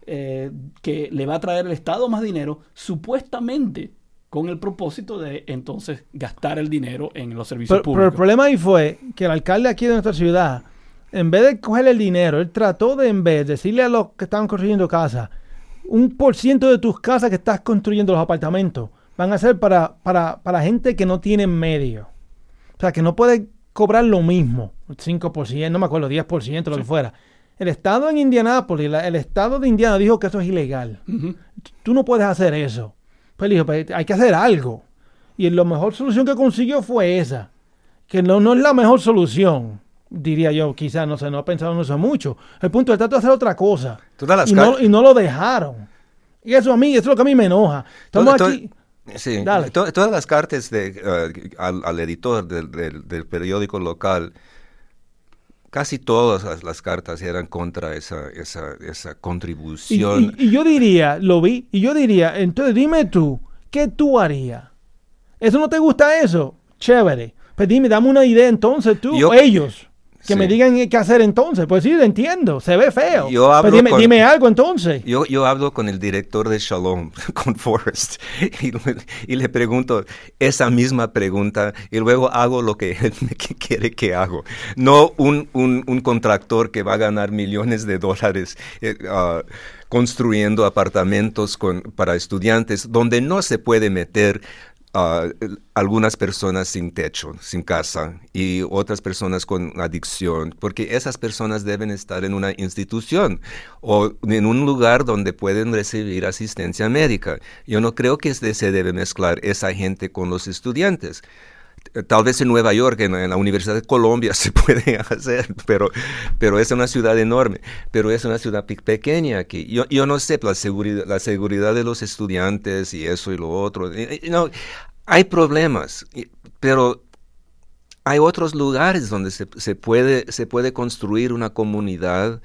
eh, que le va a traer el Estado más dinero, supuestamente con el propósito de entonces gastar el dinero en los servicios Pero, pero el públicos. problema ahí fue que el alcalde aquí de nuestra ciudad, en vez de coger el dinero, él trató de, en vez, decirle a los que estaban construyendo casas, un por ciento de tus casas que estás construyendo, los apartamentos, van a ser para, para, para gente que no tiene medio. O sea, que no puede cobrar lo mismo, 5%, no me acuerdo, 10%, lo que fuera. El estado en Indianápolis, la- el estado de Indiana dijo que eso es ilegal. Tú no puedes hacer eso. Pues dijo, "Pues, hay que hacer algo. Y la mejor solución que consiguió fue esa. Que no, no es la mejor solución, diría yo, quizás, no sé, no en eso mucho. El punto es tratar de hacer otra cosa. Y no, y no lo dejaron. Y eso a mí, eso es lo que a mí me enoja. Estamos Todo- aquí. Sí, Dale. to- todas las cartas de, eh, al, al editor del, del- del periódico local, casi todas las, las cartas eran contra esa, esa, esa Y, contribución. y- y yo diría, lo vi, y yo diría, entonces dime tú, ¿qué tú harías? ¿Eso no te gusta eso? Chévere. Pues dime, dame una idea entonces tú, Yo- o ellos, que Sí. me digan qué hacer entonces. Pues sí, lo entiendo, se ve feo. Yo hablo Pues dime, con- dime algo entonces. Yo, yo hablo con el director de Shalom, con Forrest, y, le- y le pregunto esa misma pregunta y luego hago lo que él me quiere que hago. No un, un, un contractor que va a ganar millones de dólares eh, ah, construyendo apartamentos con, para estudiantes donde no se puede meter el- algunas personas sin techo, sin casa y otras personas con adicción, porque esas personas deben estar en una institución o en un lugar donde pueden recibir asistencia médica. Yo no creo que se debe mezclar esa gente con los estudiantes. Tal vez en Nueva York, en, la Universidad de Colombia, se puede hacer, pero, pero es una ciudad enorme, pero es una ciudad pe- pequeña aquí. Yo, yo no sé la seguridad, la seguridad de los estudiantes y eso y lo otro. No, hay problemas, pero hay otros lugares donde se, se puede, se puede construir una comunidad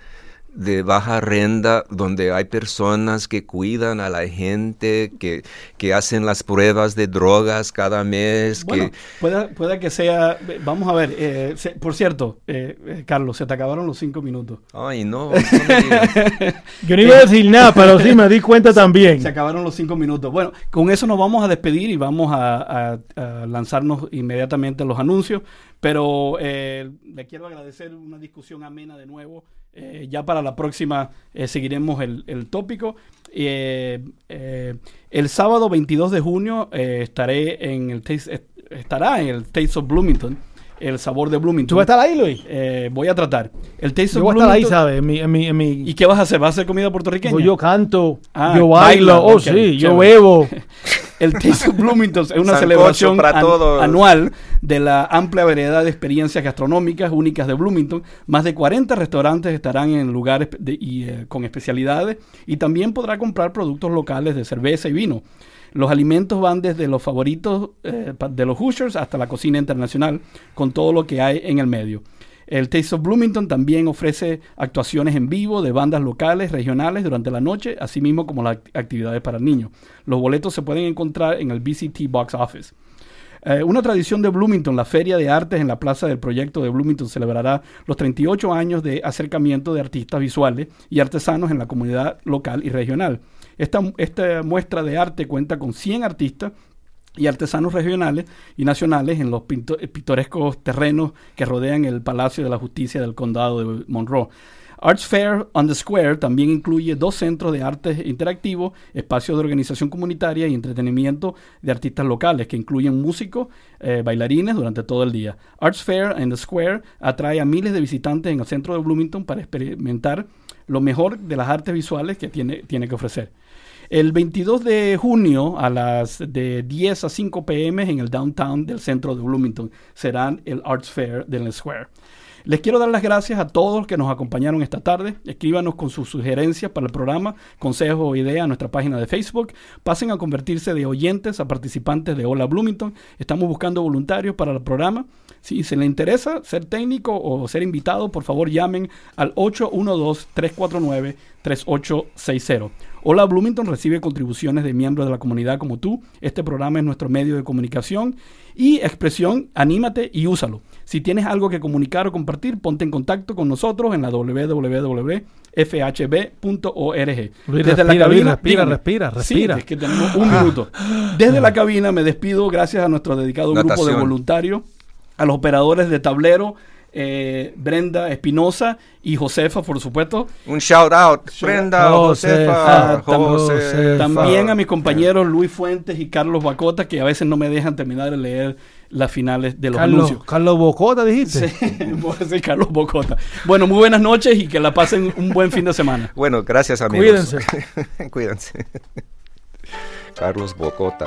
de baja renta donde hay personas que cuidan a la gente, que, que hacen las pruebas de drogas cada mes. Bueno, que, puede, puede que sea, vamos a ver, eh, se- por cierto, eh, eh, Carlos, se te acabaron los cinco minutos. ay, no, no me digas. Yo no iba a decir nada, pero sí me di cuenta también. Se acabaron los cinco minutos. Bueno, con eso nos vamos a despedir y vamos a, a- a lanzarnos inmediatamente a los anuncios. Pero eh, le quiero agradecer una discusión amena de nuevo. Eh, ya para la próxima eh, seguiremos el, el tópico. Eh, eh, el sábado 22 de junio eh, estaré en el Taste- estará en el Taste of Bloomington, el sabor de Bloomington. ¿Tú vas a estar ahí, Luis? Eh, voy a tratar. El Taste Yo of voy a estar ahí, Bloomington- ¿sabes? En mi, en mi, en mi- ¿Y qué vas a hacer? ¿Vas a hacer comida puertorriqueña? Pues yo canto, Ah, yo baila, bailo, oh sí, yo bebo. El Taste of Bloomington es una celebración para an- todos. anual de la amplia variedad de experiencias gastronómicas únicas de Bloomington. Más de 40 restaurantes estarán en lugares de- y, eh, con especialidades y también podrá comprar productos locales de cerveza y vino. Los alimentos van desde los favoritos eh, de los Hoosiers hasta la cocina internacional, con todo lo que hay en el medio. El Taste of Bloomington también ofrece actuaciones en vivo de bandas locales, regionales durante la noche, así mismo como las act- actividades para niños. Los boletos se pueden encontrar en el BCT Box Office. Eh, una tradición de Bloomington, la Feria de Artes en la Plaza del Proyecto de Bloomington celebrará los 38 años de acercamiento de artistas visuales y artesanos en la comunidad local y regional. Esta, esta muestra de arte cuenta con 100 artistas y artesanos regionales y nacionales en los eh, pintorescos terrenos que rodean el Palacio de la Justicia del Condado de Monroe. Arts Fair on the Square también incluye dos centros de arte interactivos, espacios de organización comunitaria y entretenimiento de artistas locales que incluyen músicos, eh, bailarines durante todo el día. Arts Fair on the Square atrae a miles de visitantes en el centro de Bloomington para experimentar lo mejor de las artes visuales que tiene, tiene que ofrecer. El 22 de junio a las de 10 a 5 pm en el downtown del centro de Bloomington será el Arts Fair del Square. Les quiero dar las gracias a todos los que nos acompañaron esta tarde. Escríbanos con sus sugerencias para el programa, consejos o ideas a nuestra página de Facebook. Pasen a convertirse de oyentes a participantes de Hola Bloomington. Estamos buscando voluntarios para el programa. Si se les interesa ser técnico o ser invitado, por favor llamen al 812-349-3860. Hola Bloomington recibe contribuciones de miembros de la comunidad como tú. Este programa es nuestro medio de comunicación y expresión. Anímate y úsalo. Si tienes algo que comunicar o compartir, ponte en contacto con nosotros en la www.fhb.org. Luis, respira, Luis, respira, respira, respira. Es que tenemos un minuto. Desde la cabina me despido gracias a nuestro dedicado grupo de voluntarios, a los operadores de tablero, eh, Brenda Espinosa y Josefa, por supuesto. Un shout out, Brenda, Josefa, Josefa, tam- Josefa. También a mis compañeros Luis Fuentes y Carlos Bacota, que a veces no me dejan terminar de leer las finales de los Carlos, anuncios. Carlos Bocota, dijiste. Sí, voy a decir Carlos Bocota. Bueno, muy buenas noches y que la pasen un buen fin de semana. Bueno, gracias amigos. Cuídense. Cuídense. Carlos Bocota.